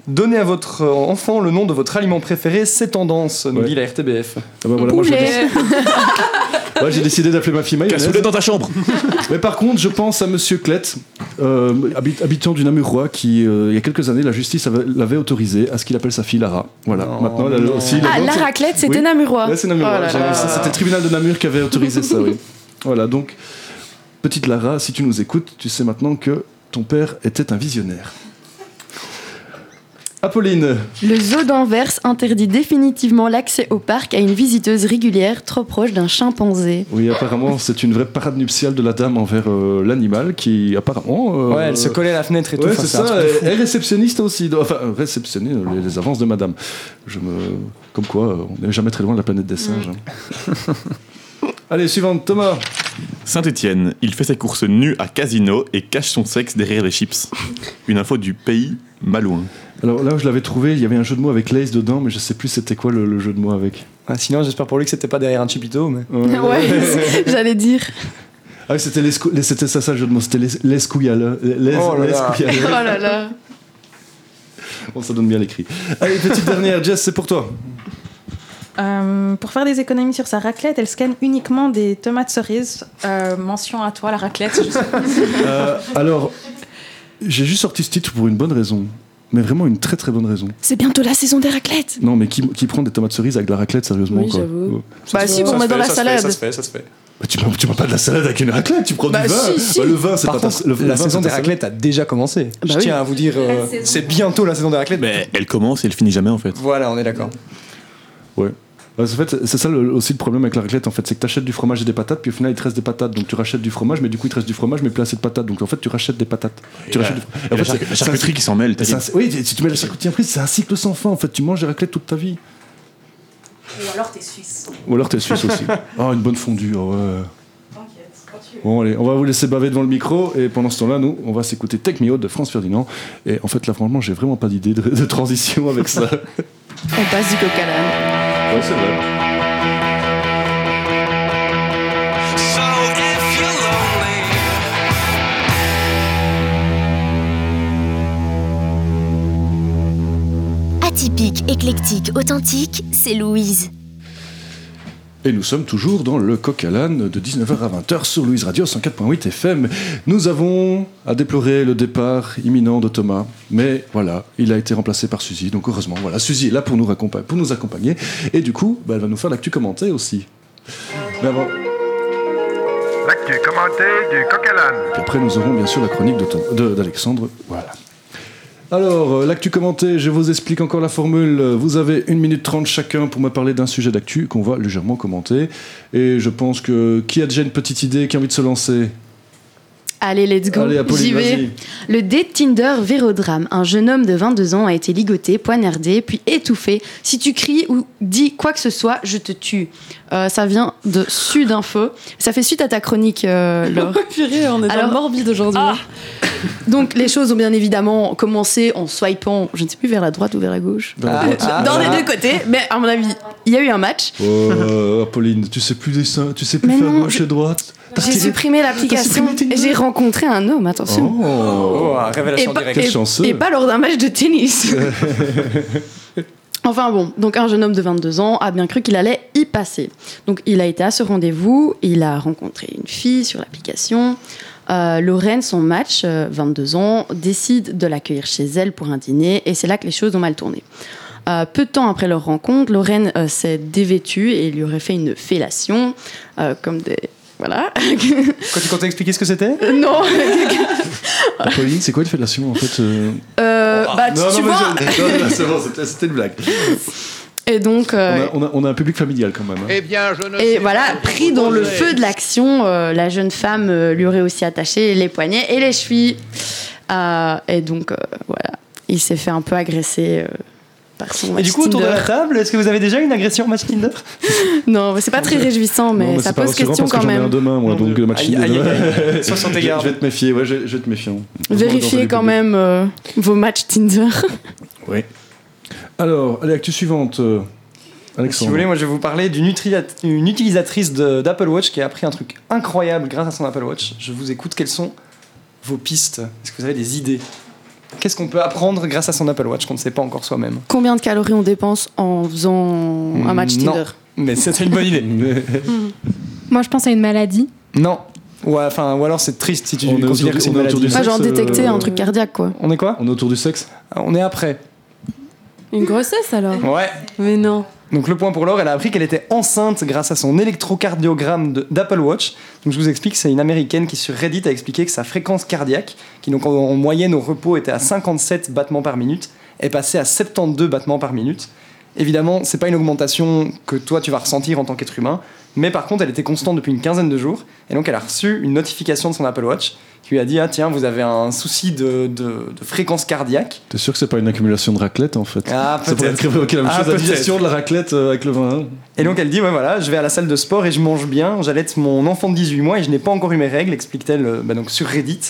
[SPEAKER 4] Donnez à votre euh, enfant le nom de votre aliment préféré, c'est tendance, nous
[SPEAKER 2] Ouais.
[SPEAKER 4] dit la RTBF.
[SPEAKER 2] Ah bah voilà, moi, j'ai
[SPEAKER 1] Poulet.
[SPEAKER 2] décidé- [laughs] ouais, j'ai décidé d'appeler ma fille mayonnaise.
[SPEAKER 5] Cassoulet dans ta chambre. [laughs]
[SPEAKER 2] Mais par contre, je pense à Monsieur Klett, euh, habit- habitant du Namurois, qui, euh, il y a quelques années, la justice avait- l'avait autorisé à ce qu'il appelle sa fille Lara. Voilà,
[SPEAKER 4] Non,
[SPEAKER 2] maintenant elle a aussi. le
[SPEAKER 1] Ah,
[SPEAKER 2] nom de
[SPEAKER 1] la
[SPEAKER 2] son-
[SPEAKER 1] raclette, c'était
[SPEAKER 2] Oui.
[SPEAKER 1] Namurois.
[SPEAKER 2] Ouais, c'est Namurois.
[SPEAKER 1] Oh
[SPEAKER 2] C'était le tribunal de Namur qui avait autorisé ça, oui. [laughs] Voilà, donc, petite Lara, si tu nous écoutes, tu sais maintenant que ton père était un visionnaire. Apolline,
[SPEAKER 1] Le zoo d'Anvers interdit définitivement l'accès au parc à une visiteuse régulière trop proche d'un chimpanzé.
[SPEAKER 2] oui, apparemment, c'est une vraie parade nuptiale de la dame envers euh, l'animal qui, apparemment. euh,
[SPEAKER 4] Ouais, elle se collait à la fenêtre et tout.
[SPEAKER 2] Ouais,
[SPEAKER 4] enfin,
[SPEAKER 2] c'est ça.
[SPEAKER 4] fou.
[SPEAKER 2] Et réceptionniste aussi. Enfin, euh, réceptionniste, les, les avances de madame. Je me... Comme quoi, euh, on n'est jamais très loin de la planète des singes. hein. Allez, suivante, Thomas.
[SPEAKER 5] Saint-Étienne, il fait ses courses nues à casino et cache son sexe derrière les chips. Une info du pays malouin.
[SPEAKER 2] Alors là où je l'avais trouvé, il y avait un jeu de mots avec Lace dedans, mais je sais plus c'était quoi le, le jeu de mots avec.
[SPEAKER 4] Ah, sinon, j'espère pour lui que c'était pas derrière un chipito, mais.
[SPEAKER 1] Ouais, [laughs] [laughs] j'allais dire.
[SPEAKER 2] Ah, c'était c'était ça, ça le jeu de mots. C'était les- l'escouillale. Les,
[SPEAKER 4] Oh là là. [laughs]
[SPEAKER 1] Oh là là.
[SPEAKER 2] Bon, ça donne bien l'écrit. Allez, petite dernière, Jess, c'est pour toi.
[SPEAKER 7] Euh, pour faire des économies sur sa raclette, elle scanne uniquement des tomates cerises. Euh, mention à toi, la raclette. je sais pas.
[SPEAKER 2] Euh, alors, j'ai juste sorti ce titre pour une bonne raison. Mais vraiment une très très bonne raison.
[SPEAKER 1] C'est bientôt la saison des raclettes.
[SPEAKER 2] Non, mais qui, qui prend des tomates cerises avec de la raclette, sérieusement
[SPEAKER 3] Oui,
[SPEAKER 2] quoi.
[SPEAKER 3] j'avoue.
[SPEAKER 2] Ouais.
[SPEAKER 1] Bah si, pour mettre dans la salade.
[SPEAKER 4] Ça se fait, ça se fait.
[SPEAKER 2] Bah, tu prends, tu prends pas de la salade avec une raclette, tu prends
[SPEAKER 1] Bah,
[SPEAKER 2] du vin.
[SPEAKER 1] si, si.
[SPEAKER 2] Bah, le vin, c'est
[SPEAKER 4] Par
[SPEAKER 2] pas ta-
[SPEAKER 4] contre,
[SPEAKER 2] le,
[SPEAKER 4] la
[SPEAKER 2] le vin,
[SPEAKER 4] saison des
[SPEAKER 2] ta
[SPEAKER 4] raclettes a déjà commencé.
[SPEAKER 3] Bah
[SPEAKER 4] Je
[SPEAKER 3] oui.
[SPEAKER 4] tiens à vous dire, euh, c'est bientôt la saison des raclettes.
[SPEAKER 5] Mais elle commence et elle finit jamais en fait.
[SPEAKER 4] Voilà, on est d'accord.
[SPEAKER 2] Ouais. En fait, c'est ça le- aussi le problème avec la raclette, en fait, c'est que tu achètes du fromage et des patates, puis au final il te reste des patates, donc tu rachètes du fromage, mais du coup il te reste du fromage, mais plus assez de patates, donc en fait tu rachètes des patates. Tu rachètes du- Et en
[SPEAKER 5] la
[SPEAKER 2] fait,
[SPEAKER 5] charcuterie qui s'en mêle.
[SPEAKER 2] c'est un- oui, si tu mets la charcuterie en prise, c'est un cycle sans fin, en fait, tu manges des raclettes toute ta vie.
[SPEAKER 7] Ou alors t'es suisse.
[SPEAKER 2] Ou alors t'es suisse aussi. Oh, [laughs] une bonne fondue, oh, ouais. Bon, allez, on va vous laisser baver devant le micro, et pendant ce temps-là, nous, on va s'écouter Take Me Out de France Ferdinand. Et en fait, là, franchement, j'ai vraiment pas d'idée de, de transition avec ça. [laughs]
[SPEAKER 1] On passe du l'âne.
[SPEAKER 2] Ouais, c'est vrai.
[SPEAKER 8] Atypique, éclectique, authentique, c'est Louise.
[SPEAKER 2] Et nous sommes toujours dans le coq à l'âne de 19h à 20h sur Louise Radio 104.8 FM. Nous avons à déplorer le départ imminent de Thomas, mais voilà, il a été remplacé par Suzy, donc heureusement, voilà, Suzy est là pour nous, raccompa- pour nous accompagner, et du coup, bah, elle va nous faire l'actu commentée aussi. Mais avant-
[SPEAKER 9] L'actu commentée du coq à l'âne.
[SPEAKER 2] Puis après, nous aurons bien sûr la chronique d'Alexandre. Voilà. Alors, euh, l'actu commentée, je vous explique encore la formule. Vous avez 1 minute 30 chacun pour me parler d'un sujet d'actu qu'on va légèrement commenter. Et je pense que qui a déjà une petite idée, qui a envie de se lancer?
[SPEAKER 1] Allez, let's go.
[SPEAKER 2] Allez, Apolline,
[SPEAKER 1] J'y vais. Le date Tinder Vérodrame. Un jeune homme de 22 ans a été ligoté, poignardé, puis étouffé. Si tu cries ou dis quoi que ce soit, je te tue. Euh, ça vient de Sud Info. Ça fait suite à ta chronique, euh, [laughs] Laure.
[SPEAKER 3] Purée, on est dans
[SPEAKER 1] Alors-
[SPEAKER 3] le morbide aujourd'hui.
[SPEAKER 1] Ah. Donc les choses ont bien évidemment commencé en swipant, je ne sais plus vers la droite ou vers la gauche.
[SPEAKER 4] Ah, ah,
[SPEAKER 1] Dans les
[SPEAKER 4] ah.
[SPEAKER 1] deux côtés, mais à mon avis, il y a eu un match.
[SPEAKER 2] Oh, euh, Apolline, tu sais plus dessin, tu sais plus
[SPEAKER 1] Mais
[SPEAKER 2] faire
[SPEAKER 1] non,
[SPEAKER 2] gauche
[SPEAKER 1] je-
[SPEAKER 2] et droite.
[SPEAKER 1] J'ai supprimé l'application j'ai rencontré un homme, attention.
[SPEAKER 2] Oh.
[SPEAKER 4] Oh, révélation
[SPEAKER 1] pas-
[SPEAKER 4] directe.
[SPEAKER 2] Quel chanceux.
[SPEAKER 1] Et pas lors d'un match de tennis. [laughs] enfin bon, donc un jeune homme de 22 ans a bien cru qu'il allait y passer. Donc il a été à ce rendez-vous, il a rencontré une fille sur l'application. Euh, Lorraine, son match, euh, 22 ans, décide de l'accueillir chez elle pour un dîner et c'est là que les choses ont mal tourné. Euh, peu de temps après leur rencontre, Lorraine euh, s'est dévêtue et lui aurait fait une fellation, euh, comme des... Voilà.
[SPEAKER 4] Quand tu comptes expliquer ce que c'était [laughs]
[SPEAKER 1] non.
[SPEAKER 2] Pauline, c'est quoi une fellation en fait euh
[SPEAKER 1] Euh, bah, tu,
[SPEAKER 2] Non,
[SPEAKER 1] tu
[SPEAKER 2] non,
[SPEAKER 1] vois.
[SPEAKER 2] c'est bon, c'était- une blague. [laughs]
[SPEAKER 1] Et donc, euh,
[SPEAKER 2] On, a, on a- on a un public familial quand même. hein.
[SPEAKER 9] Eh bien, je ne
[SPEAKER 1] Et
[SPEAKER 9] sais
[SPEAKER 1] voilà,
[SPEAKER 9] pas
[SPEAKER 1] pris dans le feu de l'action, euh, la jeune femme euh, lui aurait aussi attaché les poignets et les chevilles. Euh, et donc, euh, voilà, il s'est fait un peu agresser euh, par son
[SPEAKER 4] Et
[SPEAKER 1] match
[SPEAKER 4] du coup, autour de
[SPEAKER 1] Tinder.
[SPEAKER 4] la table, est-ce que vous avez déjà eu une agression match Tinder? [laughs]
[SPEAKER 1] Non, c'est pas très réjouissant, mais,
[SPEAKER 2] Non, mais
[SPEAKER 1] ça pose question
[SPEAKER 2] parce que
[SPEAKER 1] quand
[SPEAKER 2] j'en ai un
[SPEAKER 1] même.
[SPEAKER 2] demain, moi, donc le match
[SPEAKER 4] Aïe,
[SPEAKER 2] Tinder.
[SPEAKER 4] aïe, aïe. Sois sur tes
[SPEAKER 2] Je vais- te méfier, ouais, je, je vais te méfier.
[SPEAKER 1] Vérifiez quand même euh, vos matchs Tinder. [laughs]
[SPEAKER 2] Oui. Alors, allez, actu suivante. euh,
[SPEAKER 4] Si
[SPEAKER 2] Alexandre.
[SPEAKER 4] vous voulez, moi je vais vous parler d'une utilisatrice d'Apple Watch qui a appris un truc incroyable grâce à son Apple Watch. Je vous écoute, quelles sont vos pistes? Est-ce que vous avez des idées? Qu'est-ce qu'on peut apprendre grâce à son Apple Watch qu'on ne sait pas encore soi-même
[SPEAKER 1] Combien de calories on dépense en faisant un match
[SPEAKER 4] Non.
[SPEAKER 1] Tinder
[SPEAKER 4] Mais c'est une bonne idée. [laughs]
[SPEAKER 10] Moi, je pense à une maladie.
[SPEAKER 4] Non. Ou, enfin, ou alors c'est triste si tu
[SPEAKER 2] On est
[SPEAKER 4] considères que c'est une maladie.
[SPEAKER 2] du
[SPEAKER 1] Pas genre détecter
[SPEAKER 2] euh,
[SPEAKER 1] un truc cardiaque, quoi.
[SPEAKER 4] On est quoi?
[SPEAKER 2] On est autour du sexe?
[SPEAKER 4] On est après.
[SPEAKER 3] Une grossesse alors
[SPEAKER 4] Ouais.
[SPEAKER 3] Mais non.
[SPEAKER 4] Donc le point pour Laure, elle a appris qu'elle était enceinte grâce à son électrocardiogramme d'Apple Watch. Donc je vous explique, c'est une américaine qui sur Reddit a expliqué que sa fréquence cardiaque, qui donc en, en moyenne au repos était à 57 battements par minute, est passée à 72 battements par minute. Évidemment, c'est pas une augmentation que toi tu vas ressentir en tant qu'être humain, mais par contre elle était constante depuis une quinzaine de jours, et donc elle a reçu une notification de son Apple Watch qui lui a dit ah tiens vous avez un souci de, de- de fréquence cardiaque.
[SPEAKER 2] T'es sûr que c'est pas une accumulation de raclette en fait
[SPEAKER 4] Ah
[SPEAKER 2] Ça pourrait
[SPEAKER 4] peut-être.
[SPEAKER 2] être évoquer la même
[SPEAKER 4] Ah,
[SPEAKER 2] chose, la
[SPEAKER 4] peut-être.
[SPEAKER 2] digestion de la raclette euh, avec le vin. hein.
[SPEAKER 4] Et donc elle dit, ouais voilà, je vais à la salle de sport et je mange bien, j'allaite mon enfant de 18 mois et je n'ai pas encore eu mes règles, explique-t-elle euh, bah donc sur Reddit.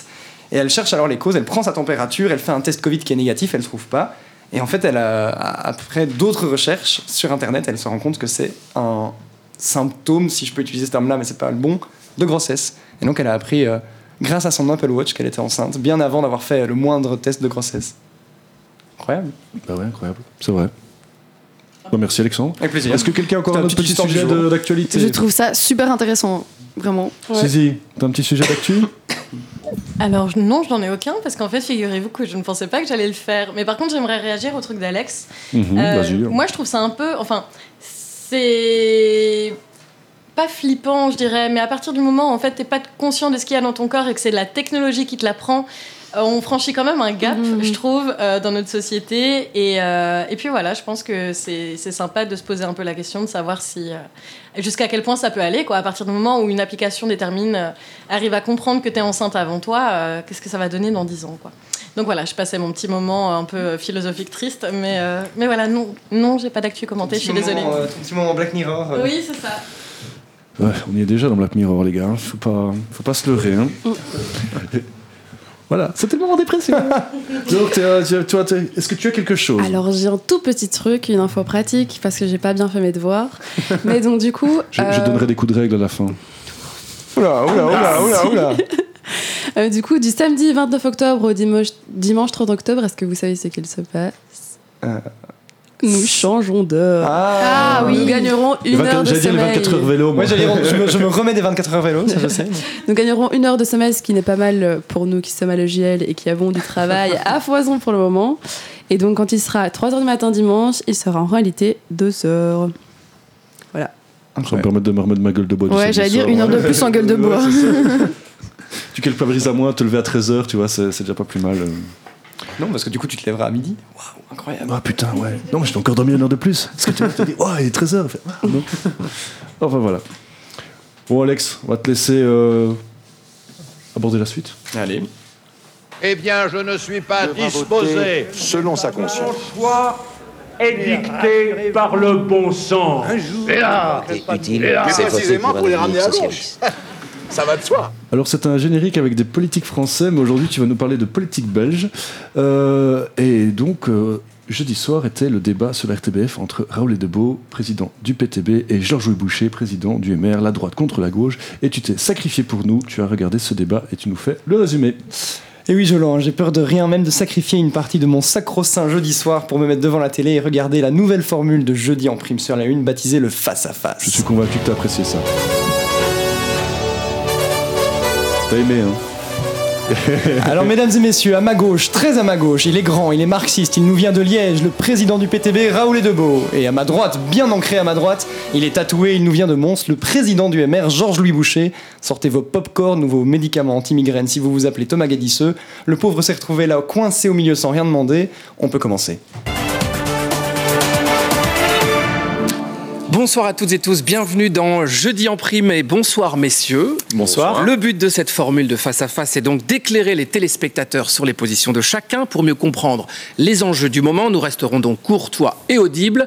[SPEAKER 4] Et elle cherche alors les causes, elle prend sa température, elle fait un test Covid qui est négatif, elle ne trouve pas. Et en fait, elle a, après d'autres recherches sur Internet, elle se rend compte que c'est un symptôme, si je peux utiliser ce terme-là, mais c'est pas le bon, de grossesse. Et donc elle a appris, euh, grâce à son Apple Watch, qu'elle était enceinte, bien avant d'avoir fait le moindre test de grossesse. Incroyable.
[SPEAKER 2] Bah ouais, incroyable. C'est vrai. Bon, merci Alexandre.
[SPEAKER 4] Avec plaisir.
[SPEAKER 2] Est-ce que quelqu'un a encore un
[SPEAKER 4] un
[SPEAKER 2] autre
[SPEAKER 4] petit
[SPEAKER 2] sujet d'actualité
[SPEAKER 1] Je trouve ça super intéressant, vraiment.
[SPEAKER 2] Suzy, t'as un petit sujet d'actu [laughs]
[SPEAKER 11] Alors non, je n'en ai aucun parce qu'en fait, figurez-vous que je ne pensais pas que j'allais le faire. Mais par contre, j'aimerais réagir au truc d'Alex.
[SPEAKER 2] Mhm,
[SPEAKER 11] Euh,
[SPEAKER 2] vas-y.
[SPEAKER 11] moi, je trouve ça un peu, enfin, c'est pas flippant, je dirais, mais à partir du moment où en fait t'es pas conscient de ce qu'il y a dans ton corps et que c'est la technologie qui te l'apprend, on franchit quand même un gap, je trouve, euh, dans notre société. Et, euh, et puis voilà, je pense que c'est c'est sympa de se poser un peu la question de savoir si euh, jusqu'à quel point ça peut aller, quoi. À partir du moment où une application détermine, euh, arrive à comprendre que tu es enceinte avant toi, euh, qu'est-ce que ça va donner dans 10 ans, quoi. Donc voilà, je passais mon petit moment un peu philosophique triste, mais, euh, mais voilà, non, non j'ai pas d'actu commenté, je suis désolée.
[SPEAKER 4] euh, ton petit moment Black Mirror. euh.
[SPEAKER 11] Oui, c'est ça.
[SPEAKER 2] Ouais, on y est déjà dans Black Mirror, les gars. Faut pas, faut pas se leurrer. Hein. Voilà, c'était le moment dépression. [laughs] Donc, euh, toi, est-ce que tu as quelque chose
[SPEAKER 3] Alors j'ai un tout petit truc, une info pratique, parce que j'ai pas bien fait mes devoirs. [laughs] Mais donc du coup...
[SPEAKER 2] je, je
[SPEAKER 3] euh,
[SPEAKER 2] donnerai des coups de règle à la fin.
[SPEAKER 4] Oula, oula, oula, oula, oula. [laughs]
[SPEAKER 3] euh, du coup, du samedi 29 octobre au dimanche, dimanche 30 octobre, est-ce que vous savez ce qu'il se passe?
[SPEAKER 4] Euh.
[SPEAKER 3] Nous changeons d'heure.
[SPEAKER 4] Ah,
[SPEAKER 3] Nous gagnerons une heure de
[SPEAKER 2] J'allais dire les
[SPEAKER 3] sommeil.
[SPEAKER 2] 24 heures vélo. moi.
[SPEAKER 4] Ouais, je, me, je me [laughs] remets des 24 heures vélo, ça je sais.
[SPEAKER 3] Nous gagnerons une heure de sommeil, ce qui n'est pas mal pour nous qui sommes à l'EGL et qui avons du travail [laughs] à foison pour le moment. Et donc, quand il sera 3h du matin dimanche, il sera en réalité 2 heures. Voilà.
[SPEAKER 2] Ça va me permettre de me remettre ma gueule de bois.
[SPEAKER 1] Ouais, j'allais dire
[SPEAKER 2] soir.
[SPEAKER 1] une heure de plus en gueule de [laughs] bois.
[SPEAKER 2] Ouais, ça. tu culpabilises à moi, te lever à 13h, tu vois, c'est c'est déjà pas plus mal.
[SPEAKER 4] Non, parce que du coup, tu te lèveras à midi. Waouh, incroyable.
[SPEAKER 2] Ah putain, ouais. Non, mais je t'ai encore dormi une heure de plus. Parce que tu te dis, oh, il est 13h. Enfin voilà. Bon, Alex, on va te laisser euh, aborder la suite.
[SPEAKER 4] Allez.
[SPEAKER 9] Eh bien, je ne suis pas disposé.
[SPEAKER 6] Selon sa conscience.
[SPEAKER 12] choix est dicté par le bon sens.
[SPEAKER 9] Et là,
[SPEAKER 13] utile,
[SPEAKER 9] et là,
[SPEAKER 13] c'est voté
[SPEAKER 9] précisément
[SPEAKER 13] pour
[SPEAKER 9] pour les
[SPEAKER 13] un
[SPEAKER 9] ramener à gauche. Ça va de soi.
[SPEAKER 2] Alors c'est un générique avec des politiques français, mais aujourd'hui tu vas nous parler de politique belge. Euh, et donc euh, jeudi soir était le débat sur la RTBF entre Raoul Edebeau, président du PTB, et Georges-Louis Boucher, président du MR, la droite contre la gauche. Et tu t'es sacrifié pour nous, tu as regardé ce débat et tu nous fais le résumé.
[SPEAKER 4] Et oui, Jolan, j'ai peur de rien, même de sacrifier une partie de mon sacro-saint jeudi soir pour me mettre devant la télé et regarder la nouvelle formule de jeudi en prime sur la une baptisée le face-à-face.
[SPEAKER 2] Je suis convaincu que tu as apprécié ça. T'as aimé, hein [laughs]
[SPEAKER 4] Alors, mesdames et messieurs, à ma gauche, très à ma gauche, il est grand, il est marxiste, il nous vient de Liège, le président du PTB, Raoul Debeau. Et à ma droite, bien ancré à ma droite, il est tatoué, il nous vient de Mons, le président du MR, Georges-Louis Boucher. Sortez vos pop-corn ou vos médicaments anti-migraine si vous vous appelez Thomas Gadisseux. Le pauvre s'est retrouvé là, coincé au milieu sans rien demander. On peut commencer.
[SPEAKER 13] Bonsoir à toutes et tous, bienvenue dans Jeudi en prime et bonsoir messieurs.
[SPEAKER 4] Bonsoir.
[SPEAKER 13] Le but de cette formule de face à face est donc d'éclairer les téléspectateurs sur les positions de chacun pour mieux comprendre les enjeux du moment. Nous resterons donc courtois et audibles.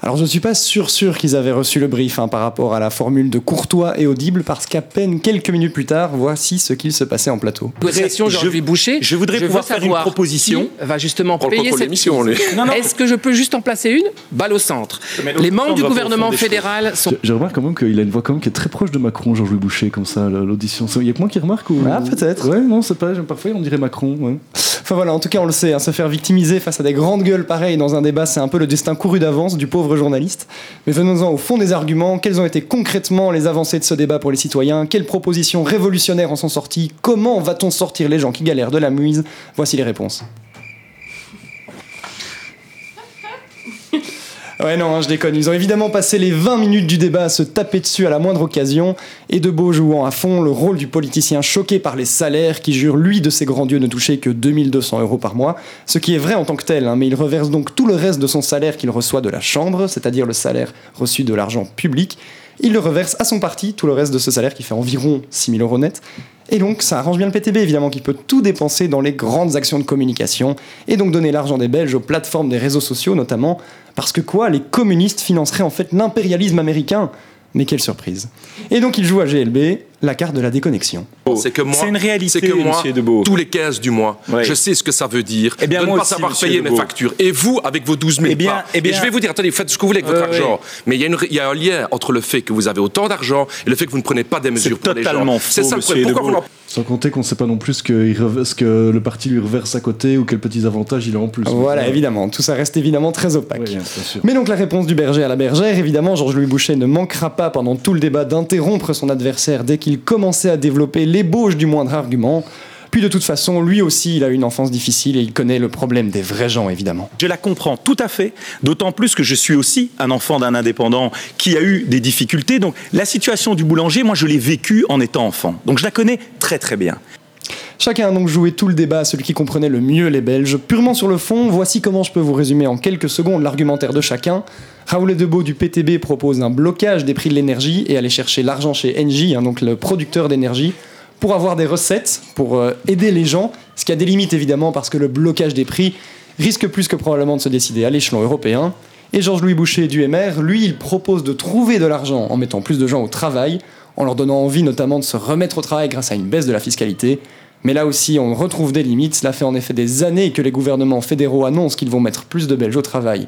[SPEAKER 4] Alors je ne suis pas sûr sûr qu'ils avaient reçu le brief hein, par rapport à la formule de courtois et audible parce qu'à peine quelques minutes plus tard, voici ce qu'il se passait en plateau.
[SPEAKER 13] Réaction Jean-Louis Boucher.
[SPEAKER 14] Je voudrais
[SPEAKER 13] veux
[SPEAKER 14] pouvoir faire une
[SPEAKER 13] savoir
[SPEAKER 14] proposition.
[SPEAKER 13] qui va justement
[SPEAKER 14] Pour
[SPEAKER 13] payer cette.
[SPEAKER 14] Non, non.
[SPEAKER 13] Est-ce que je peux juste en placer une? Balle au centre. Les membres du gouvernement fédéral sont
[SPEAKER 2] Je remarque quand même qu'il a une voix quand même qui est très proche de Macron, Jean-Louis Boucher, comme ça, l'audition. Il y a que moi qui remarque ou...
[SPEAKER 4] Ah, peut-être.
[SPEAKER 2] Ouais, non, c'est pas. Parfois, on dirait Macron. ouais.
[SPEAKER 4] Enfin voilà, en tout cas on le sait, hein, se faire victimiser face à des grandes gueules pareilles dans un débat, c'est un peu le destin couru d'avance du pauvre journaliste. Mais venons-en au fond des arguments, quelles ont été concrètement les avancées de ce débat pour les citoyens? Quelles propositions révolutionnaires en sont sorties? Comment va-t-on sortir les gens qui galèrent de la muise Voici les réponses. Ouais, non, hein, je déconne. Ils ont évidemment passé les 20 minutes du débat à se taper dessus à la moindre occasion, et Debeau jouant à fond le rôle du politicien choqué par les salaires qui jure, lui, de ses grands dieux, ne toucher que 2200 euros par mois. Ce qui est vrai en tant que tel, hein, mais il reverse donc tout le reste de son salaire qu'il reçoit de la Chambre, c'est-à-dire le salaire reçu de l'argent public. Il le reverse à son parti, tout le reste de ce salaire qui fait environ 6000 euros net. Et donc, ça arrange bien le PTB, évidemment, qui peut tout dépenser dans les grandes actions de communication, et donc donner l'argent des Belges aux plateformes des réseaux sociaux, notamment, parce que quoi Les communistes financeraient en fait l'impérialisme américain? Mais quelle surprise. Et donc, il joue à GLB la carte de la déconnexion.
[SPEAKER 14] C'est que moi,
[SPEAKER 15] C'est une réalité,
[SPEAKER 14] c'est que moi,
[SPEAKER 15] Debeau.
[SPEAKER 14] tous les 15 du mois,
[SPEAKER 15] Ouais.
[SPEAKER 14] je sais ce que ça veut dire
[SPEAKER 15] Eh bien,
[SPEAKER 14] de ne
[SPEAKER 15] moi
[SPEAKER 14] pas
[SPEAKER 15] aussi,
[SPEAKER 14] savoir
[SPEAKER 15] monsieur
[SPEAKER 14] payer mes
[SPEAKER 15] Debeau.
[SPEAKER 14] factures. Et vous, avec vos 12 000
[SPEAKER 15] Eh bien,
[SPEAKER 14] pas.
[SPEAKER 15] eh bien-
[SPEAKER 14] Et je vais vous dire, attendez, faites ce que vous voulez avec votre
[SPEAKER 15] Ouais,
[SPEAKER 14] argent. Mais il y, a une- il y a un lien entre le fait que vous avez autant d'argent et le fait que vous ne prenez pas des mesures pour les gens.
[SPEAKER 15] totalement
[SPEAKER 14] C'est
[SPEAKER 15] faux,
[SPEAKER 14] ça le
[SPEAKER 2] Sans compter qu'on ne sait pas non plus ce que, ce que le parti lui reverse à côté ou quels petits avantages il a en plus.
[SPEAKER 4] Voilà,
[SPEAKER 2] Ouais.
[SPEAKER 4] évidemment, tout ça reste évidemment très opaque.
[SPEAKER 2] Sûr.
[SPEAKER 4] Mais donc la réponse du berger à la bergère, évidemment, Georges-Louis Boucher ne manquera pas pendant tout le débat d'interrompre son adversaire dès qu'il commençait à développer l'ébauche du moindre argument. Puis de toute façon, lui aussi, il a une enfance difficile et il connaît le problème des vrais gens, évidemment.
[SPEAKER 15] Je la comprends tout à fait, d'autant plus que je suis aussi un enfant d'un indépendant qui a eu des difficultés. Donc la situation du boulanger, moi je l'ai vécue en étant enfant. Donc je la connais très très bien.
[SPEAKER 4] Chacun a donc joué tout le débat à celui qui comprenait le mieux les Belges. Purement sur le fond, voici comment je peux vous résumer en quelques secondes l'argumentaire de chacun. Raoul Debeau du PTB propose un blocage des prix de l'énergie et aller chercher l'argent chez Engie, hein, donc le producteur d'énergie, pour avoir des recettes, pour euh, aider les gens, ce qui a des limites évidemment parce que le blocage des prix risque plus que probablement de se décider à l'échelon européen. Et Georges-Louis Boucher du MR, lui, il propose de trouver de l'argent en mettant plus de gens au travail, en leur donnant envie notamment de se remettre au travail grâce à une baisse de la fiscalité. Mais là aussi, on retrouve des limites. Cela fait en effet des années que les gouvernements fédéraux annoncent qu'ils vont mettre plus de Belges au travail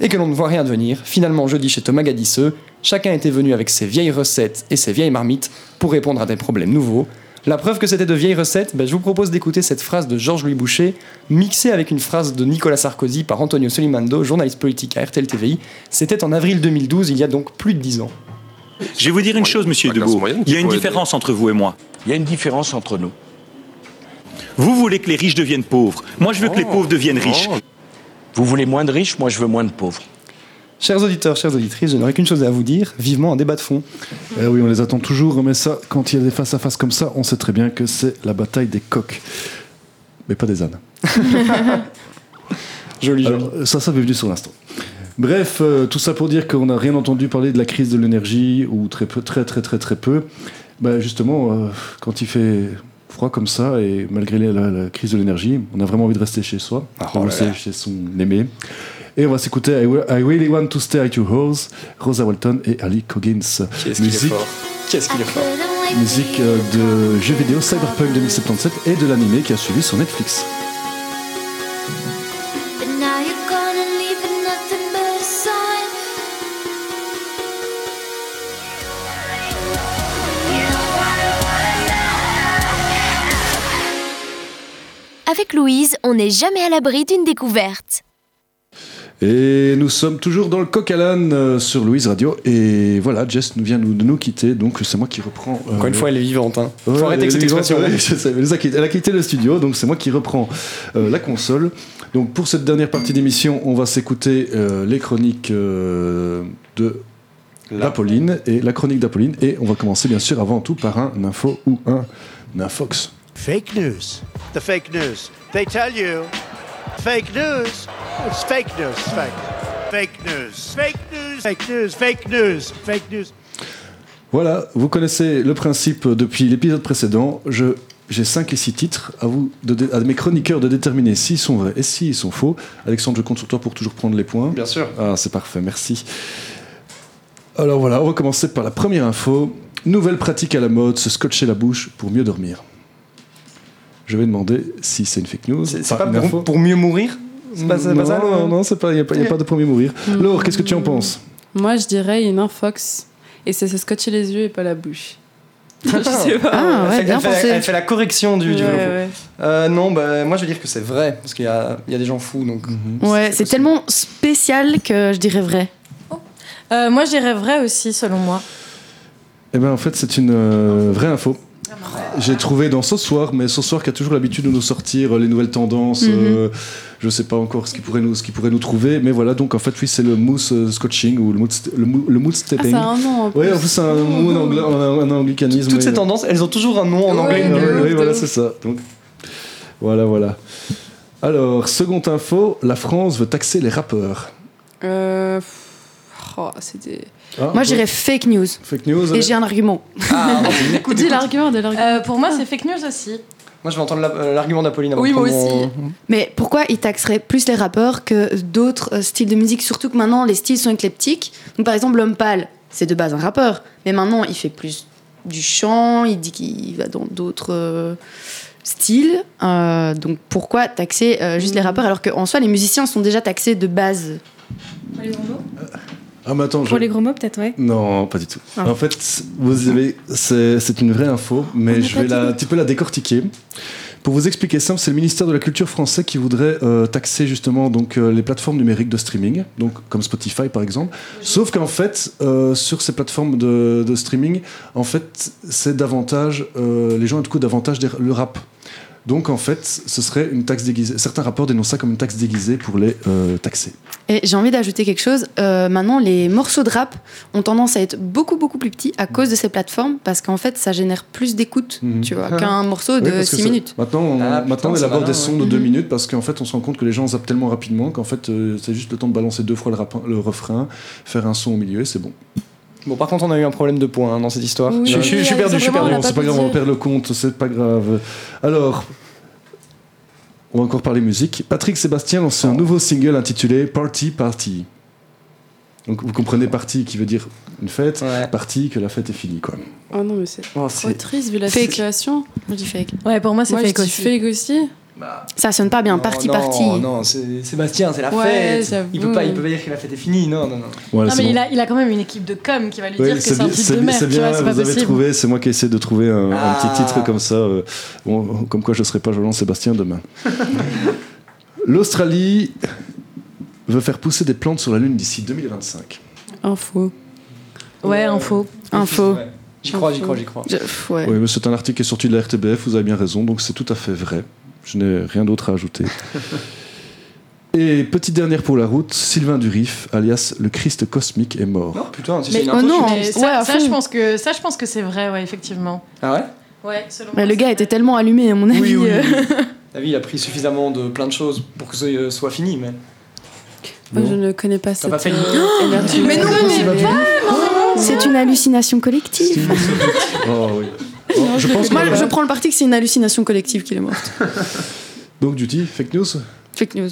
[SPEAKER 4] et que l'on ne voit rien venir. Finalement, jeudi chez Thomas Gadisseux, chacun était venu avec ses vieilles recettes et ses vieilles marmites pour répondre à des problèmes nouveaux. La preuve que c'était de vieilles recettes, ben, je vous propose d'écouter cette phrase de Georges-Louis Boucher, mixée avec une phrase de Nicolas Sarkozy par Antonio Solimando, journaliste politique à RTL TVI. C'était en avril 2012, il y a donc plus de 10 ans.
[SPEAKER 15] Je vais vous dire une chose, monsieur Debeau. Il y a une différence entre vous et moi.
[SPEAKER 16] Il y a une différence entre nous.
[SPEAKER 15] Vous voulez que les riches deviennent pauvres. Moi, je veux que les pauvres deviennent riches.
[SPEAKER 16] Vous voulez moins de riches, moi je veux moins de pauvres.
[SPEAKER 4] Chers auditeurs, chères auditrices, je n'aurai qu'une chose à vous dire, vivement un débat de fond.
[SPEAKER 2] Eh oui, on les attend toujours, mais ça, quand il y a des face à face comme ça, on sait très bien que c'est la bataille des coqs. Mais pas des ânes. [laughs]
[SPEAKER 4] Joli, joli.
[SPEAKER 2] Alors, ça, ça m'est venu sur l'instant. Bref, euh, tout ça pour dire qu'on n'a rien entendu parler de la crise de l'énergie, ou très peu, très très très très peu. Bah, justement, euh, quand il fait froid comme ça, et malgré la, la- la crise de l'énergie, on a vraiment envie de rester chez soi,
[SPEAKER 4] oh là
[SPEAKER 2] rester chez son aimé. Et on va s'écouter I, I Really Want to Stay at Your House, Rosa Walton et Ali Coggins.
[SPEAKER 4] Qu'est-ce qu'il est
[SPEAKER 2] Musique,
[SPEAKER 4] fort Qu'est-ce qu'il est fort
[SPEAKER 2] musique euh, de jeux vidéo Cyberpunk 2077 et de l'animé qui a suivi sur Netflix.
[SPEAKER 8] Avec Louise, on n'est jamais à l'abri d'une découverte.
[SPEAKER 2] Et nous sommes toujours dans le coq à l'âne euh, sur Louise Radio. Et voilà, Jess nous vient nous- de nous quitter, donc c'est moi qui reprends. euh,
[SPEAKER 4] Encore une fois, elle est vivante. Hein.
[SPEAKER 2] Ouais,
[SPEAKER 4] Faut arrêter avec cette expression.
[SPEAKER 2] ouais, [laughs] elle, a quittés- elle a quitté le studio, donc c'est moi qui reprends euh, la console. Donc pour cette dernière partie d'émission, on va s'écouter euh, les chroniques euh, de d'Apolline et la chronique d'Apolline. Et on va commencer bien sûr avant tout par un info ou un infox.
[SPEAKER 17] Fake news. The fake news. They tell you fake news. It's fake news. Fake. Fake news. Fake news. Fake news. Fake news. Fake news.
[SPEAKER 2] Voilà, vous connaissez le principe depuis l'épisode précédent. Je j'ai 5 et 6 titres à vous, de à mes chroniqueurs de déterminer s'ils sont vrais et s'ils sont faux. Alexandre, je compte sur toi pour toujours prendre les points.
[SPEAKER 4] Bien sûr.
[SPEAKER 2] Ah, c'est parfait, merci. Alors voilà, on va commencer par la première info. Nouvelle pratique à la mode, se scotcher la bouche pour mieux dormir. Je vais demander si c'est une fake news.
[SPEAKER 4] C'est pas
[SPEAKER 2] une info.
[SPEAKER 4] pour, pour mieux mourir pas, c'est pas
[SPEAKER 2] non,
[SPEAKER 4] ça
[SPEAKER 2] non, non, c'est pas, il n'y a, pas- y a pas de premier mourir. Laure, qu'est-ce que tu en penses
[SPEAKER 3] Moi, je dirais une infox. Et c'est se scotcher les yeux et pas la bouche. [laughs] je sais pas.
[SPEAKER 1] Ah, ouais,
[SPEAKER 4] elle, fait,
[SPEAKER 1] bien
[SPEAKER 4] elle fait-
[SPEAKER 1] pensé.
[SPEAKER 4] elle fait la correction du, du
[SPEAKER 3] Ouais,
[SPEAKER 4] vélo faux.
[SPEAKER 3] ouais.
[SPEAKER 4] Euh, non, bah, moi je vais dire que c'est vrai, parce qu'il y a, il y a des gens fous. Donc,
[SPEAKER 1] Ouais, c'est tellement spécial que je dirais vrai.
[SPEAKER 11] Euh, moi, je dirais vrai aussi, selon moi.
[SPEAKER 2] Eh bien, en fait, c'est une euh, vraie info. J'ai trouvé dans ce soir, mais ce soir qui a toujours l'habitude de nous sortir euh, les nouvelles tendances.
[SPEAKER 1] Mhm.
[SPEAKER 2] euh, je sais pas encore ce qui pourrait nous, ce qui pourrait nous trouver, mais voilà. Donc en fait, oui, c'est le mousse euh, scotching ou le mood, st- le, le mood
[SPEAKER 3] Ah,
[SPEAKER 2] stepping.
[SPEAKER 3] a un nom en plus.
[SPEAKER 2] Oui, en plus, c'est un mot en, angla- en- en anglicanisme.
[SPEAKER 4] toutes
[SPEAKER 2] oui.
[SPEAKER 4] ces tendances, elles ont toujours un nom en anglais.
[SPEAKER 2] Ouais, oui, voilà, c'est ça. Donc, voilà, voilà. Alors, seconde info, la France veut taxer les rappeurs.
[SPEAKER 3] Euh... Oh, c'était...
[SPEAKER 2] Ah,
[SPEAKER 1] Moi, je dirais fake news.
[SPEAKER 2] Fake news.
[SPEAKER 1] Et j'ai un argument.
[SPEAKER 4] Ah, écoute, [laughs]
[SPEAKER 3] Dis l'argument de l'argument.
[SPEAKER 11] Euh, pour moi, c'est fake news aussi.
[SPEAKER 4] Moi je vais entendre euh, l'argument d'Apolline
[SPEAKER 3] Oui, moi
[SPEAKER 4] mon-
[SPEAKER 3] aussi.
[SPEAKER 1] Mais pourquoi ils taxeraient plus les rappeurs que d'autres euh, styles de musique? Surtout que maintenant, les styles sont éclectiques. Donc, par exemple, l'homme pâle, c'est de base un rappeur. Mais maintenant, il fait plus du chant, il dit qu'il va dans d'autres euh, styles. Euh, donc, pourquoi taxer euh, juste les rappeurs alors qu'en soi, les musiciens sont déjà taxés de base?
[SPEAKER 2] Ah, mais attends, je-
[SPEAKER 10] Pour les gros mots, peut-être, ouais.
[SPEAKER 2] Non, pas du tout.
[SPEAKER 10] Ah.
[SPEAKER 2] En fait, vous avez, c'est une vraie info, mais je vais la, un petit peu la décortiquer. Pour vous expliquer simple, c'est le ministère de la Culture français qui voudrait euh, taxer justement donc euh, les plateformes numériques de streaming, donc comme Spotify par exemple. Sauf qu'en fait, euh, sur ces plateformes de, de streaming, en fait, c'est davantage les gens écoutent davantage le rap. Donc en fait, ce serait une taxe déguisée. Certains rapports dénoncent ça comme une taxe déguisée pour les euh, taxer.
[SPEAKER 1] Et j'ai envie d'ajouter quelque chose. Euh, maintenant, les morceaux de rap ont tendance à être beaucoup, beaucoup plus petits à cause de ces plateformes parce qu'en fait, ça génère plus d'écoute,
[SPEAKER 2] Mhm.
[SPEAKER 1] tu vois, qu'un morceau
[SPEAKER 2] Oui,
[SPEAKER 1] de
[SPEAKER 2] que
[SPEAKER 1] 6
[SPEAKER 2] c'est-
[SPEAKER 1] minutes.
[SPEAKER 2] Maintenant, on,
[SPEAKER 4] Ah,
[SPEAKER 2] maintenant
[SPEAKER 4] putain,
[SPEAKER 2] on
[SPEAKER 4] c'est
[SPEAKER 2] élabore des sons
[SPEAKER 4] ouais.
[SPEAKER 2] de 2 minutes parce qu'en fait, on se rend compte que les gens zappent tellement rapidement qu'en fait, euh, c'est juste le temps de balancer deux fois le, rap- le refrain, faire un son au milieu et c'est bon.
[SPEAKER 4] Bon, par contre, on a eu un problème de points hein, dans cette histoire.
[SPEAKER 3] Oui,
[SPEAKER 4] je, je- je suis perdu, je suis perdu.
[SPEAKER 2] c'est pas grave, on perdre le compte, c'est pas grave. Alors, on va encore parler musique. Patrick Sébastien lance un nouveau single intitulé Party Party. Donc vous comprenez party qui veut dire une fête,
[SPEAKER 4] Ouais.
[SPEAKER 2] party que la fête est finie quoi.
[SPEAKER 3] Oh non, mais c'est
[SPEAKER 4] Oh,
[SPEAKER 3] trop triste vu la
[SPEAKER 1] Fake.
[SPEAKER 3] situation.
[SPEAKER 1] Je dis fake.
[SPEAKER 11] Ouais, pour moi, c'est
[SPEAKER 3] Moi, je
[SPEAKER 11] fake
[SPEAKER 3] dis
[SPEAKER 11] aussi.
[SPEAKER 3] Aussi.
[SPEAKER 1] Ça sonne pas bien,
[SPEAKER 4] Non,
[SPEAKER 1] parti,
[SPEAKER 4] non,
[SPEAKER 1] parti.
[SPEAKER 4] Non, c'est Sébastien, c'est la
[SPEAKER 3] Ouais,
[SPEAKER 4] fête. Il peut pas, il peut pas dire que la fête est finie. Non, non, non.
[SPEAKER 2] Voilà,
[SPEAKER 11] non,
[SPEAKER 2] c'est
[SPEAKER 11] mais
[SPEAKER 2] bon.
[SPEAKER 11] il, a, il a quand même une équipe de com qui va lui
[SPEAKER 2] Oui,
[SPEAKER 11] dire que c'est un titre de merde,
[SPEAKER 2] c'est bien,
[SPEAKER 11] pas
[SPEAKER 2] vous avez
[SPEAKER 11] possible.
[SPEAKER 2] trouvé, c'est moi qui essaie de trouver un, un
[SPEAKER 4] Ah.
[SPEAKER 2] petit titre comme ça. euh, bon, comme quoi je serai pas Jolan Sébastien demain. [laughs] L'Australie veut faire pousser des plantes sur la Lune d'ici 2025.
[SPEAKER 3] Info.
[SPEAKER 11] Ouais, info.
[SPEAKER 1] Info.
[SPEAKER 4] J'y crois, j'y crois, j'y crois.
[SPEAKER 1] Je- pff, ouais.
[SPEAKER 2] Oui, mais c'est un article qui est sorti de la RTBF, vous avez bien raison, donc c'est tout à fait vrai. Je n'ai rien d'autre à ajouter. [laughs] Et petite dernière pour la route, Sylvain Durif, alias le Christ cosmique, est mort.
[SPEAKER 4] Non, putain, si
[SPEAKER 11] Mais-
[SPEAKER 4] c'est une
[SPEAKER 1] oh non.
[SPEAKER 11] Mais ça, ça, je pense que, ça, je pense que c'est vrai, ouais, effectivement.
[SPEAKER 4] Ah ouais?
[SPEAKER 11] Ouais, selon
[SPEAKER 1] Mais
[SPEAKER 11] moi,
[SPEAKER 1] le gars
[SPEAKER 11] vrai.
[SPEAKER 1] était tellement allumé, à mon avis.
[SPEAKER 4] Oui, oui,
[SPEAKER 1] euh.
[SPEAKER 4] oui. [laughs] La vie, il a pris suffisamment de plein de choses pour que ce soit fini, mais.
[SPEAKER 3] Moi, je ne connais pas cette
[SPEAKER 4] pas fait une- [gasps]
[SPEAKER 3] énergie.
[SPEAKER 1] Mais non, mais C'est une hallucination collective. [laughs]
[SPEAKER 2] Oh, oui. Je pense
[SPEAKER 1] Moi, je prends le parti que c'est une hallucination collective qu'il est morte. [laughs]
[SPEAKER 2] Donc, Duty, fake news?
[SPEAKER 1] Fake news.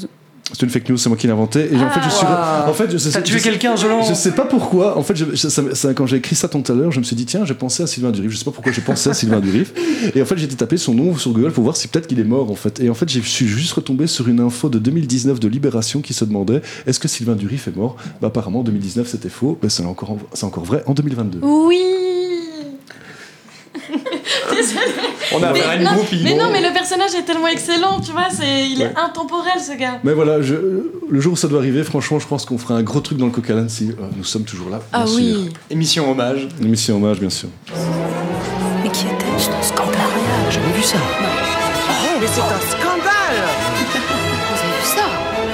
[SPEAKER 2] C'est une fake news, c'est moi qui l'ai inventé. Et en fait, je suis.
[SPEAKER 4] Ah.
[SPEAKER 2] En fait, je sais,
[SPEAKER 4] T'as tué quelqu'un, Jolan
[SPEAKER 2] Je sais pas pourquoi. En fait, je- je- ça- ça- quand j'ai écrit ça tout à l'heure, je me suis dit, tiens, j'ai pensé à Sylvain Durif. Je sais pas pourquoi j'ai pensé à Sylvain Durif. [laughs] Et en fait, j'ai été tapé son nom sur Google pour voir si peut-être qu'il est mort, en fait. Et en fait, je suis juste retombé sur une info de 2019 de Libération qui se demandait est-ce que Sylvain Durif est mort? Bah, apparemment, en 2019, c'était faux. Mais c'est encore, c'est encore vrai en 2022.
[SPEAKER 11] Oui. [laughs]
[SPEAKER 4] On a
[SPEAKER 11] Mais,
[SPEAKER 4] une
[SPEAKER 11] non,
[SPEAKER 4] groupie.
[SPEAKER 11] mais non, mais le personnage est tellement excellent, tu vois, c'est, il est intemporel ce gars.
[SPEAKER 2] Mais voilà, je- le jour où ça doit arriver, franchement, je pense qu'on fera un gros truc dans le Coquelin si euh, nous sommes toujours là.
[SPEAKER 11] Ah
[SPEAKER 2] bien
[SPEAKER 11] oui.
[SPEAKER 2] sûr.
[SPEAKER 4] Émission hommage.
[SPEAKER 2] Émission hommage, bien sûr.
[SPEAKER 16] Mais qui était C'est un scandale. J'ai jamais vu ça.
[SPEAKER 18] Oh, mais c'est un scandale Vous avez vu ça?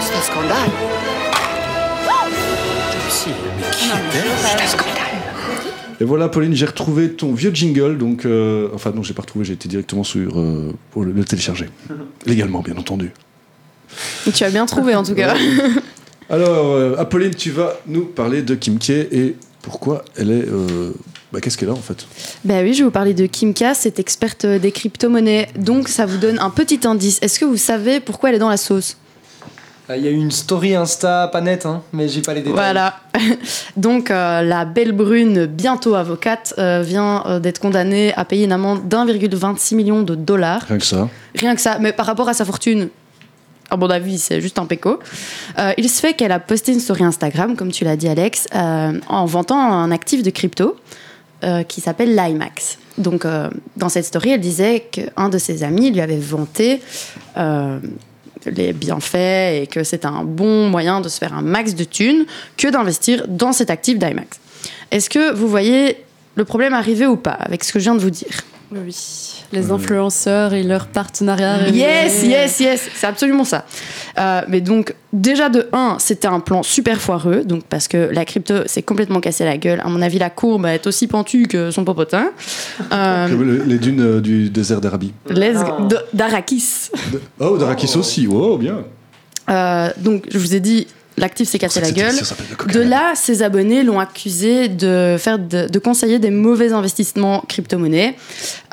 [SPEAKER 18] C'est un scandale
[SPEAKER 16] Si, mais qui était C'est un scandale.
[SPEAKER 2] Et voilà, Pauline, j'ai retrouvé ton vieux jingle. Donc, euh, enfin, non, j'ai pas retrouvé, j'ai été directement sur euh, pour le, le télécharger. [laughs] Légalement, bien entendu.
[SPEAKER 1] Tu as bien trouvé en tout cas. [laughs]
[SPEAKER 2] Alors, euh, Apolline, tu vas nous parler de Kim K et pourquoi elle est. euh, bah, Qu'est-ce qu'elle a en fait?
[SPEAKER 1] Ben oui, je vais vous parler de Kimka, cette experte des crypto-monnaies. Donc ça vous donne un petit indice. Est-ce que vous savez pourquoi elle est dans la sauce?
[SPEAKER 4] Il y a eu une story Insta pas nette, hein, mais j'ai pas les détails.
[SPEAKER 1] Voilà. [laughs] Donc euh, la belle brune, bientôt avocate, euh, vient euh, d'être condamnée à payer une amende d'1,26 million de dollars.
[SPEAKER 2] Rien que ça.
[SPEAKER 1] Rien que ça. Mais par rapport à sa fortune, à mon avis, c'est juste un péco. Euh, il se fait qu'elle a posté une story Instagram, comme tu l'as dit, Alex, euh, en vantant un actif de crypto euh, qui s'appelle l'IMAX. Donc, euh, dans cette story, elle disait qu'un de ses amis lui avait vanté euh, les bienfaits et que c'était un bon moyen de se faire un max de thunes que d'investir dans cet actif d'IMAX. Est-ce que vous voyez le problème arriver ou pas avec ce que je viens de vous dire?
[SPEAKER 3] Oui. Les influenceurs et leurs partenariats.
[SPEAKER 1] Yes, yes, yes, c'est absolument ça. Euh, mais donc, déjà de 1, c'était un plan super foireux, donc parce que la crypto s'est complètement cassé la gueule. À mon avis, la courbe est aussi pentue que son popotin. Euh,
[SPEAKER 2] les dunes euh, du désert d'Arabie.
[SPEAKER 1] let's go- d- d'Arakis.
[SPEAKER 2] Oh, d'Arakis aussi. Oh, bien.
[SPEAKER 1] Euh, donc, je vous ai dit, l'actif s'est cassé la
[SPEAKER 2] Cette
[SPEAKER 1] gueule. De là, ses abonnés l'ont accusé de, faire de, de conseiller des mauvais investissements crypto-monnaies.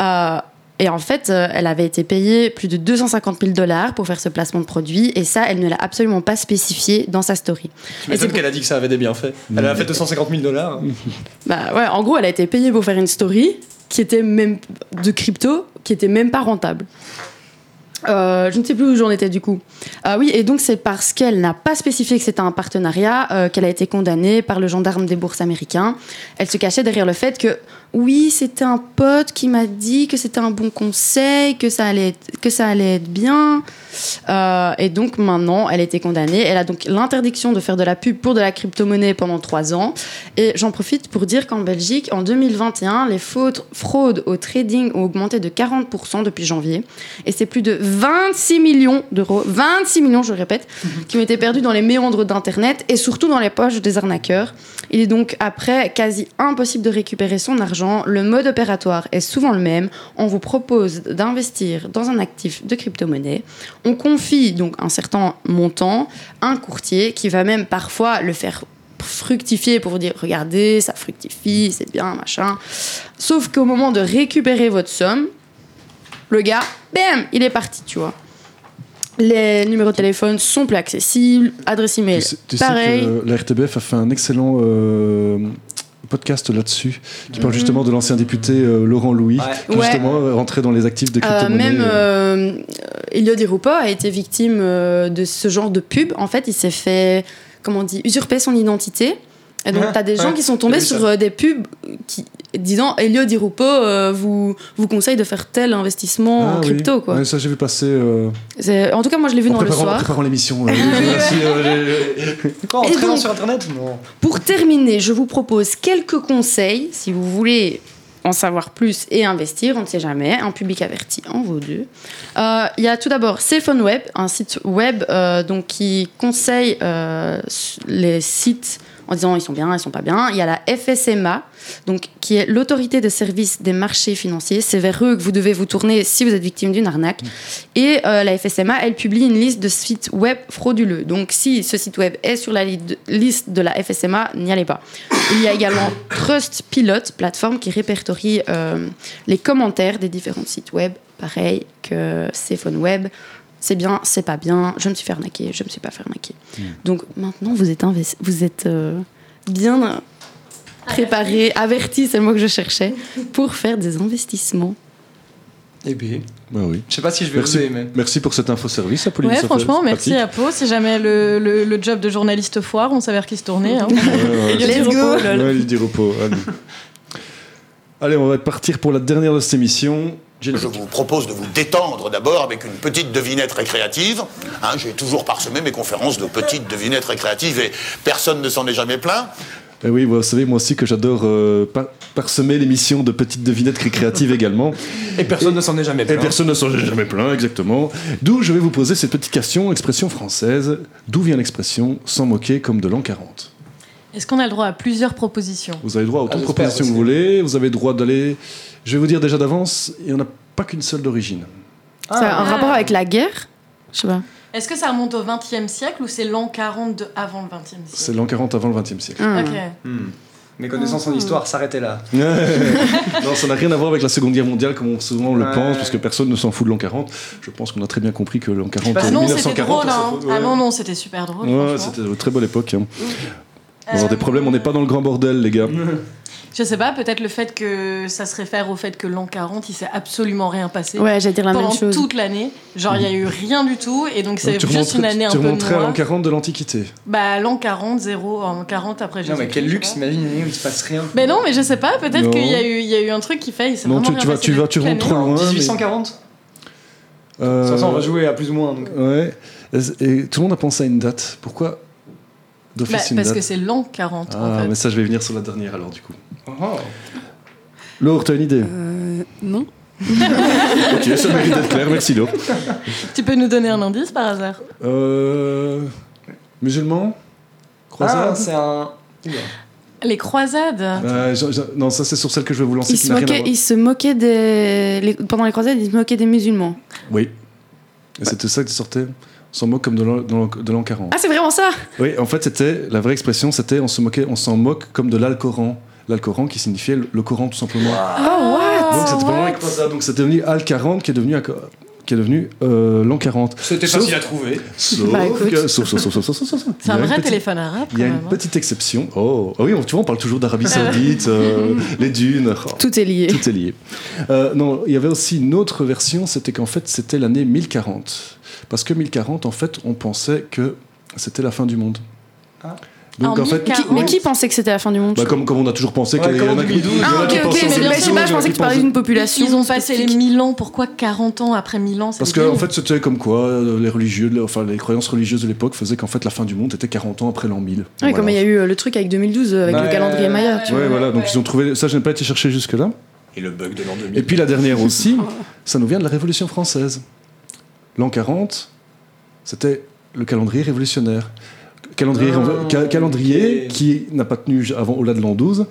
[SPEAKER 1] Euh, et en fait, euh, elle avait été payée plus de 250 000 dollars pour faire ce placement de produit. Et ça, elle ne l'a absolument pas spécifié dans sa story.
[SPEAKER 4] Tu m'étonnes qu'elle a dit que ça avait des bienfaits. Elle a fait 250 000 dollars. [laughs]
[SPEAKER 1] Bah ouais, en gros, elle a été payée pour faire une story qui était même de crypto, qui était même pas rentable. Euh, je ne sais plus où j'en étais du coup. Ah oui, et donc c'est parce qu'elle n'a pas spécifié que c'était un partenariat euh, qu'elle a été condamnée par le gendarme des bourses américains. Elle se cachait derrière le fait que oui, c'était un pote qui m'a dit que c'était un bon conseil, que ça allait être, que ça allait être bien. Euh, et donc maintenant, elle a été condamnée. Elle a donc l'interdiction de faire de la pub pour de la crypto-monnaie pendant trois ans. Et j'en profite pour dire qu'en Belgique, en 2021, les fautes fraudes au trading ont augmenté de 40% depuis janvier. Et c'est plus de 26 millions d'euros, 26 millions, je répète, qui ont été perdus dans les méandres d'Internet et surtout dans les poches des arnaqueurs. Il est donc après quasi impossible de récupérer son argent. Le mode opératoire est souvent le même. On vous propose d'investir dans un actif de crypto-monnaie. On confie donc un certain montant à un courtier qui va même parfois le faire fructifier pour vous dire regardez ça fructifie c'est bien machin sauf qu'au moment de récupérer votre somme le gars bam il est parti tu vois les numéros de téléphone sont plus accessibles adresse email
[SPEAKER 2] Tu sais, tu sais
[SPEAKER 1] pareil
[SPEAKER 2] que la RTBF a fait un excellent euh, podcast là-dessus qui parle justement de l'ancien député euh, Laurent Louis, qui
[SPEAKER 1] Ouais.
[SPEAKER 2] justement euh, rentrait dans les actifs de
[SPEAKER 1] Euh,
[SPEAKER 2] crypto-monnaie.
[SPEAKER 1] même euh, Elio Di Rupo a été victime euh, de ce genre de pub. En fait, il s'est fait, comment on dit, usurper son identité. Et donc,
[SPEAKER 4] Ah,
[SPEAKER 1] tu as des gens qui sont tombés sur euh, des pubs qui, disant Elio Di Rupo euh, vous, vous conseille de faire tel investissement
[SPEAKER 2] Ah
[SPEAKER 1] en
[SPEAKER 2] oui.
[SPEAKER 1] crypto. Quoi.
[SPEAKER 2] Ouais, ça j'ai vu passer. euh,
[SPEAKER 1] En tout cas, moi, je l'ai vu
[SPEAKER 2] en
[SPEAKER 1] dans le
[SPEAKER 2] préparant, en
[SPEAKER 1] soir.
[SPEAKER 2] préparant l'émission. [laughs] euh, euh, [laughs]
[SPEAKER 4] Quoi, en
[SPEAKER 1] Et
[SPEAKER 4] traînant
[SPEAKER 1] donc-
[SPEAKER 4] sur internet Non.
[SPEAKER 1] Pour terminer, je vous propose quelques conseils si vous voulez en savoir plus et investir, on ne sait jamais, un public averti en vaut deux. Euh, Il y a tout d'abord Cellphone Web, un site web euh, donc, qui conseille euh, les sites en disant ils sont bien, ils sont pas bien. Il y a la FSMA, donc, qui est l'autorité de service des marchés financiers. C'est vers eux que vous devez vous tourner si vous êtes victime d'une arnaque. Et euh, la FSMA, elle publie une liste de sites web frauduleux. Donc si ce site web est sur la li- de- liste de la FSMA, n'y allez pas. Il y a également Trustpilot, plateforme qui répertorie euh, les commentaires des différents sites web. Pareil que Cphone Web. C'est bien, c'est pas bien, je me suis fait arnaquer, je me suis pas fait arnaquer. Donc maintenant, vous êtes, vous êtes euh, bien préparé, averti, c'est le mot que je cherchais, pour faire des investissements.
[SPEAKER 4] Eh bien,
[SPEAKER 2] Bah oui.
[SPEAKER 4] je sais pas si je vais
[SPEAKER 2] Merci,
[SPEAKER 4] mais.
[SPEAKER 2] merci pour cet infoservice, Apolline.
[SPEAKER 7] Ouais, franchement, merci
[SPEAKER 2] pratique.
[SPEAKER 7] à Po. Si jamais le, le, le job de journaliste foire, on savait vers qui se tourner. Hein.
[SPEAKER 2] Ouais, ouais. [laughs]
[SPEAKER 7] Let's go.
[SPEAKER 2] Ouais, il dit repos. Allez. Allez, on va partir pour la dernière de cette émission.
[SPEAKER 19] Je vous propose de vous détendre d'abord avec une petite devinette récréative. Hein, J'ai toujours parsemé mes conférences de petites devinettes récréatives et personne ne s'en est jamais plaint.
[SPEAKER 2] Eh oui, vous savez, moi aussi que j'adore euh, par- parsemer l'émission de petites devinettes récréatives [laughs] également.
[SPEAKER 4] Et personne ne s'en est jamais
[SPEAKER 2] Et
[SPEAKER 4] plaint.
[SPEAKER 2] personne ne s'en est jamais plaint, exactement. D'où je vais vous poser cette petite question, expression française. D'où vient l'expression s'en moquer comme de l'an 40
[SPEAKER 11] Est-ce qu'on a le droit à plusieurs propositions?
[SPEAKER 2] Vous avez droit à autant
[SPEAKER 4] Ah,
[SPEAKER 2] de propositions que vous voulez. Vous avez droit d'aller. Je vais vous dire déjà d'avance, il n'y en a pas qu'une seule d'origine.
[SPEAKER 1] Ça a un rapport avec la guerre? Je sais pas.
[SPEAKER 11] Est-ce que ça remonte au XXe siècle ou c'est l'an 40 de avant le XXe siècle?
[SPEAKER 2] C'est l'an 40 avant le 20e siècle.
[SPEAKER 11] Ok.
[SPEAKER 4] Hmm. Mes connaissances en histoire s'arrêtaient là. [laughs]
[SPEAKER 2] non, ça n'a rien à voir avec la Seconde Guerre mondiale comme on souvent on le
[SPEAKER 4] Ouais.
[SPEAKER 2] pense, parce que personne ne s'en fout de l'an 40. Je pense qu'on a très bien compris que l'an 40,
[SPEAKER 11] Ah
[SPEAKER 2] euh,
[SPEAKER 11] non, c'était
[SPEAKER 2] 1940,
[SPEAKER 11] drôle, hein.
[SPEAKER 2] fout.
[SPEAKER 11] Ah
[SPEAKER 2] Ouais.
[SPEAKER 11] non, non, c'était super drôle.
[SPEAKER 2] Ouais, c'était une très bonne époque. hein. On
[SPEAKER 11] Euh,
[SPEAKER 2] des problèmes, on n'est pas dans le grand bordel, les gars. [laughs]
[SPEAKER 11] Je sais pas, peut-être le fait que ça se réfère au fait que l'an 40, il s'est absolument rien passé.
[SPEAKER 1] Ouais, j'allais dire la même
[SPEAKER 11] Pendant
[SPEAKER 1] chose.
[SPEAKER 11] toute l'année. Genre, il y a eu rien du tout, et donc c'est
[SPEAKER 2] tu
[SPEAKER 11] juste une année un
[SPEAKER 2] tu
[SPEAKER 11] peu
[SPEAKER 2] remonterais à l'an
[SPEAKER 11] noire.
[SPEAKER 2] 40 de l'Antiquité.
[SPEAKER 11] Bah, l'an 40, 0, en 40 après
[SPEAKER 4] Non,
[SPEAKER 11] Jésus.
[SPEAKER 4] mais quel luxe, imagine une année où il se passe rien.
[SPEAKER 11] Mais non, mais je sais pas, peut-être
[SPEAKER 2] Non.
[SPEAKER 11] qu'il y, a eu- il y a eu un truc qui fait, il s'est
[SPEAKER 2] Non,
[SPEAKER 11] vraiment
[SPEAKER 2] tu,
[SPEAKER 11] rien
[SPEAKER 2] tu vas, tu vas, tu rentres trop loin. mais-
[SPEAKER 4] 1840
[SPEAKER 2] Euh,
[SPEAKER 4] De toute façon, on va jouer à plus ou moins. Donc.
[SPEAKER 2] Ouais. Et tout le monde a pensé à une date. Pourquoi
[SPEAKER 11] Bah, parce
[SPEAKER 2] date
[SPEAKER 11] que c'est l'an 40 en
[SPEAKER 2] Ah,
[SPEAKER 11] fait.
[SPEAKER 2] mais ça, je vais venir sur la dernière alors, du coup.
[SPEAKER 4] Oh.
[SPEAKER 2] Laure, t'as une idée
[SPEAKER 3] Euh, non. [laughs]
[SPEAKER 2] Ok, ça mérite d'être clair. Merci, Laure.
[SPEAKER 11] Tu peux nous donner un indice par hasard
[SPEAKER 2] Euh, musulman Croisade
[SPEAKER 4] Ah, c'est un.
[SPEAKER 11] Les croisades
[SPEAKER 2] Euh, je- je- non, ça c'est sur celle que je vais vous lancer.
[SPEAKER 1] Il
[SPEAKER 2] qui
[SPEAKER 1] se,
[SPEAKER 2] voir.
[SPEAKER 1] il se moquait des. les- pendant les croisades, il se moquait des musulmans.
[SPEAKER 2] Oui. Et c'était ça qui sortait. On s'en moque comme de l'an- de l'an de l'an 40.
[SPEAKER 1] Ah, c'est vraiment ça?
[SPEAKER 2] Oui, en fait, c'était la vraie expression, c'était on se moquait, on s'en moque comme de l'Alcoran. L'Alcoran qui signifiait le, le Coran tout simplement.
[SPEAKER 1] Oh, what?
[SPEAKER 2] Donc c'était devenu Al 40 qui est devenu qui est devenu euh, l'an 40.
[SPEAKER 4] C'était
[SPEAKER 2] Sauf-
[SPEAKER 4] facile à trouver.
[SPEAKER 2] Sauf
[SPEAKER 1] Bah,
[SPEAKER 2] que- sauf, sauf, sauf, sauf, sauf, sauf, sauf.
[SPEAKER 11] C'est un vrai
[SPEAKER 2] petite-
[SPEAKER 11] téléphone arabe
[SPEAKER 2] Il y a une
[SPEAKER 11] même, hein.
[SPEAKER 2] petite exception. Oh, ah oui, on- tu vois, on parle toujours d'Arabie Saoudite, euh, [laughs] les dunes. Oh.
[SPEAKER 1] Tout est lié.
[SPEAKER 2] Tout est lié. Euh, non, il y avait aussi une autre version, c'était qu'en fait, c'était l'année 1040. Parce que 1040, en fait, on pensait que c'était la fin du monde.
[SPEAKER 4] Ah.
[SPEAKER 2] Donc,
[SPEAKER 1] En
[SPEAKER 2] en fait,
[SPEAKER 1] Qui- mais qui pensait que c'était la fin du monde
[SPEAKER 2] bah, comme, comme on a toujours pensé
[SPEAKER 4] Ouais,
[SPEAKER 2] qu'il y en a qui,
[SPEAKER 4] 2012.
[SPEAKER 2] il y en a
[SPEAKER 1] Ah, ok, ok, mais je sais pas, je pensais que tu parlais d'une population.
[SPEAKER 11] Ils ont passé les
[SPEAKER 1] spécifique.
[SPEAKER 11] 1000 ans, pourquoi 40 ans après 1000 ans
[SPEAKER 2] Parce qu'en en fait, c'était comme quoi euh, les religieux, enfin les croyances religieuses de l'époque faisaient qu'en fait la fin du monde était 40 ans après l'an 1000.
[SPEAKER 1] Ouais,
[SPEAKER 2] Voilà.
[SPEAKER 1] comme il y a eu euh, le truc avec 2012 euh, avec
[SPEAKER 4] Ouais,
[SPEAKER 1] le calendrier Maya. tu
[SPEAKER 2] Ouais,
[SPEAKER 1] vois.
[SPEAKER 2] voilà, donc ils ont trouvé. Ça, je n'ai pas été chercher jusque-là.
[SPEAKER 19] Et le bug de l'an 2000.
[SPEAKER 2] Et puis la dernière [laughs] aussi, ça nous vient de la Révolution française. L'an 40, c'était le calendrier révolutionnaire. Calendrier,
[SPEAKER 4] Ah,
[SPEAKER 2] ca- calendrier qui n'a pas tenu avant au-delà de l'an 12.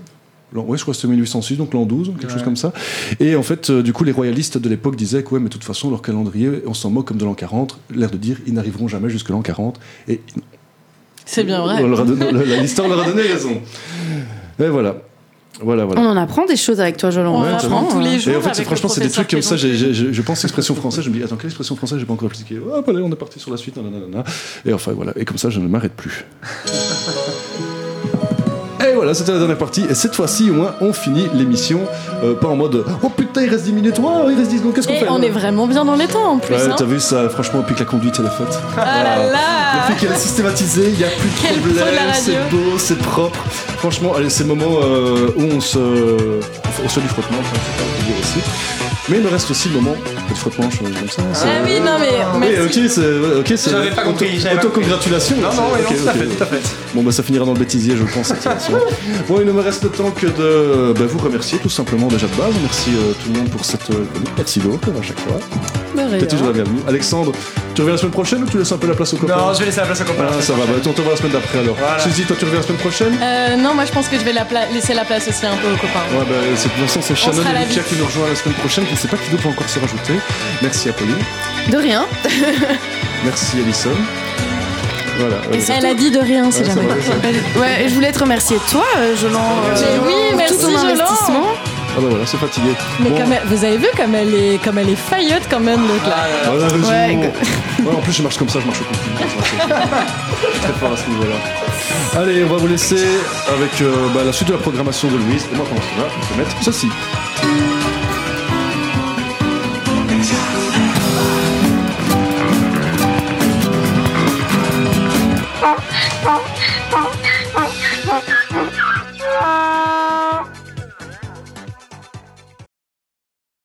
[SPEAKER 2] L'an- ouais, je crois que c'était 1806, donc l'an 12, quelque chose comme ça. Et en fait, euh, du coup, les royalistes de l'époque disaient que, ouais, mais de toute façon, leur calendrier, on s'en moque comme de l'an 40. L'air de dire, ils n'arriveront jamais jusque l'an 40. Et
[SPEAKER 11] C'est bien vrai. [laughs]
[SPEAKER 2] l'histoire leur a donné raison. Et voilà. Voilà, voilà.
[SPEAKER 1] On en apprend des choses avec toi, Jolan.
[SPEAKER 11] On
[SPEAKER 2] Ouais,
[SPEAKER 11] apprend tous les jours.
[SPEAKER 2] Et en fait, franchement, c'est des trucs comme ça. je pense expression française. Je me dis, attends, quelle expression française j'ai pas encore appliquée Hop, allez, on est parti sur la suite. nanana. Et enfin, voilà. Et comme ça, je ne m'arrête plus. [laughs] Et voilà, c'était la dernière partie. Et cette fois-ci, au moins, on finit l'émission. euh, pas en mode Oh putain, il reste 10 minutes. Oh, il reste 10 secondes. Qu'est-ce qu'on fait
[SPEAKER 11] on est vraiment bien dans les temps en plus.
[SPEAKER 2] Ouais,
[SPEAKER 11] hein.
[SPEAKER 2] t'as vu ça, franchement, depuis que la conduite elle est faite.
[SPEAKER 11] Ah là là
[SPEAKER 2] Depuis qu'elle est systématisée, il n'y a plus de
[SPEAKER 11] Quel
[SPEAKER 2] problème, c'est beau, c'est propre. Franchement, allez, c'est le moment euh, où on se, on se fait du frottement, ça, faut pas le dire aussi. Mais il me reste aussi le moment du frottement, je comme ça.
[SPEAKER 11] Ah oui, non mais
[SPEAKER 2] Oui,
[SPEAKER 11] merci.
[SPEAKER 2] ok, c'est. ouais, ok, c'est-
[SPEAKER 4] J'avais pas compris,
[SPEAKER 2] Autocongratulation.
[SPEAKER 4] Non, non, non, tout à fait, tout à fait.
[SPEAKER 2] Bon, bah ça finira dans le bêtisier, je pense, cette émission. [laughs] Bon, il ne me reste le temps que de bah, vous remercier, tout simplement, déjà de base. Merci euh, tout le monde pour cette euh, chronique. Merci Laure, comme à chaque fois. T'es toujours la bienvenue. Alexandre, tu reviens la semaine prochaine ou tu laisses un peu la place aux copains?
[SPEAKER 4] Non, je vais laisser la place aux copains.
[SPEAKER 2] Ah, ça va, bah, on te voit la semaine d'après alors.
[SPEAKER 4] Voilà.
[SPEAKER 2] Suzy, toi tu reviens la semaine prochaine?
[SPEAKER 11] Euh, non, moi je pense que je vais la pla- laisser la place aussi un peu aux copains.
[SPEAKER 2] Ouais, bah, c'est- de toute façon, c'est Shannon et Lucia qui nous rejoignent la semaine prochaine. Sais pas qui d'autre va encore se rajouter. Merci à Pauline.
[SPEAKER 1] De rien. [laughs]
[SPEAKER 2] Merci Alison. Voilà. euh,
[SPEAKER 11] Elle a dit de rien si
[SPEAKER 2] Ouais, ça
[SPEAKER 11] jamais.
[SPEAKER 1] Ouais, et je voulais te remercier toi, euh, Jolan. euh,
[SPEAKER 11] Mais oui,
[SPEAKER 1] pour
[SPEAKER 11] merci,
[SPEAKER 1] tout ton investissement.
[SPEAKER 2] Ah bah voilà, c'est fatigué.
[SPEAKER 11] Mais
[SPEAKER 2] Bon.
[SPEAKER 11] comme elle- vous avez vu comme elle est, comme elle est faillotte quand même l'autre là.
[SPEAKER 2] Voilà, raison.
[SPEAKER 1] Ouais,
[SPEAKER 2] Ouais, en plus, je marche comme ça, je marche au continu. Je suis très fort à ce niveau-là. Allez, on va vous laisser avec euh, bah, la suite de la programmation de Louise. Et moi, pendant ce temps-là, je vais mettre ceci.
[SPEAKER 20] Oh.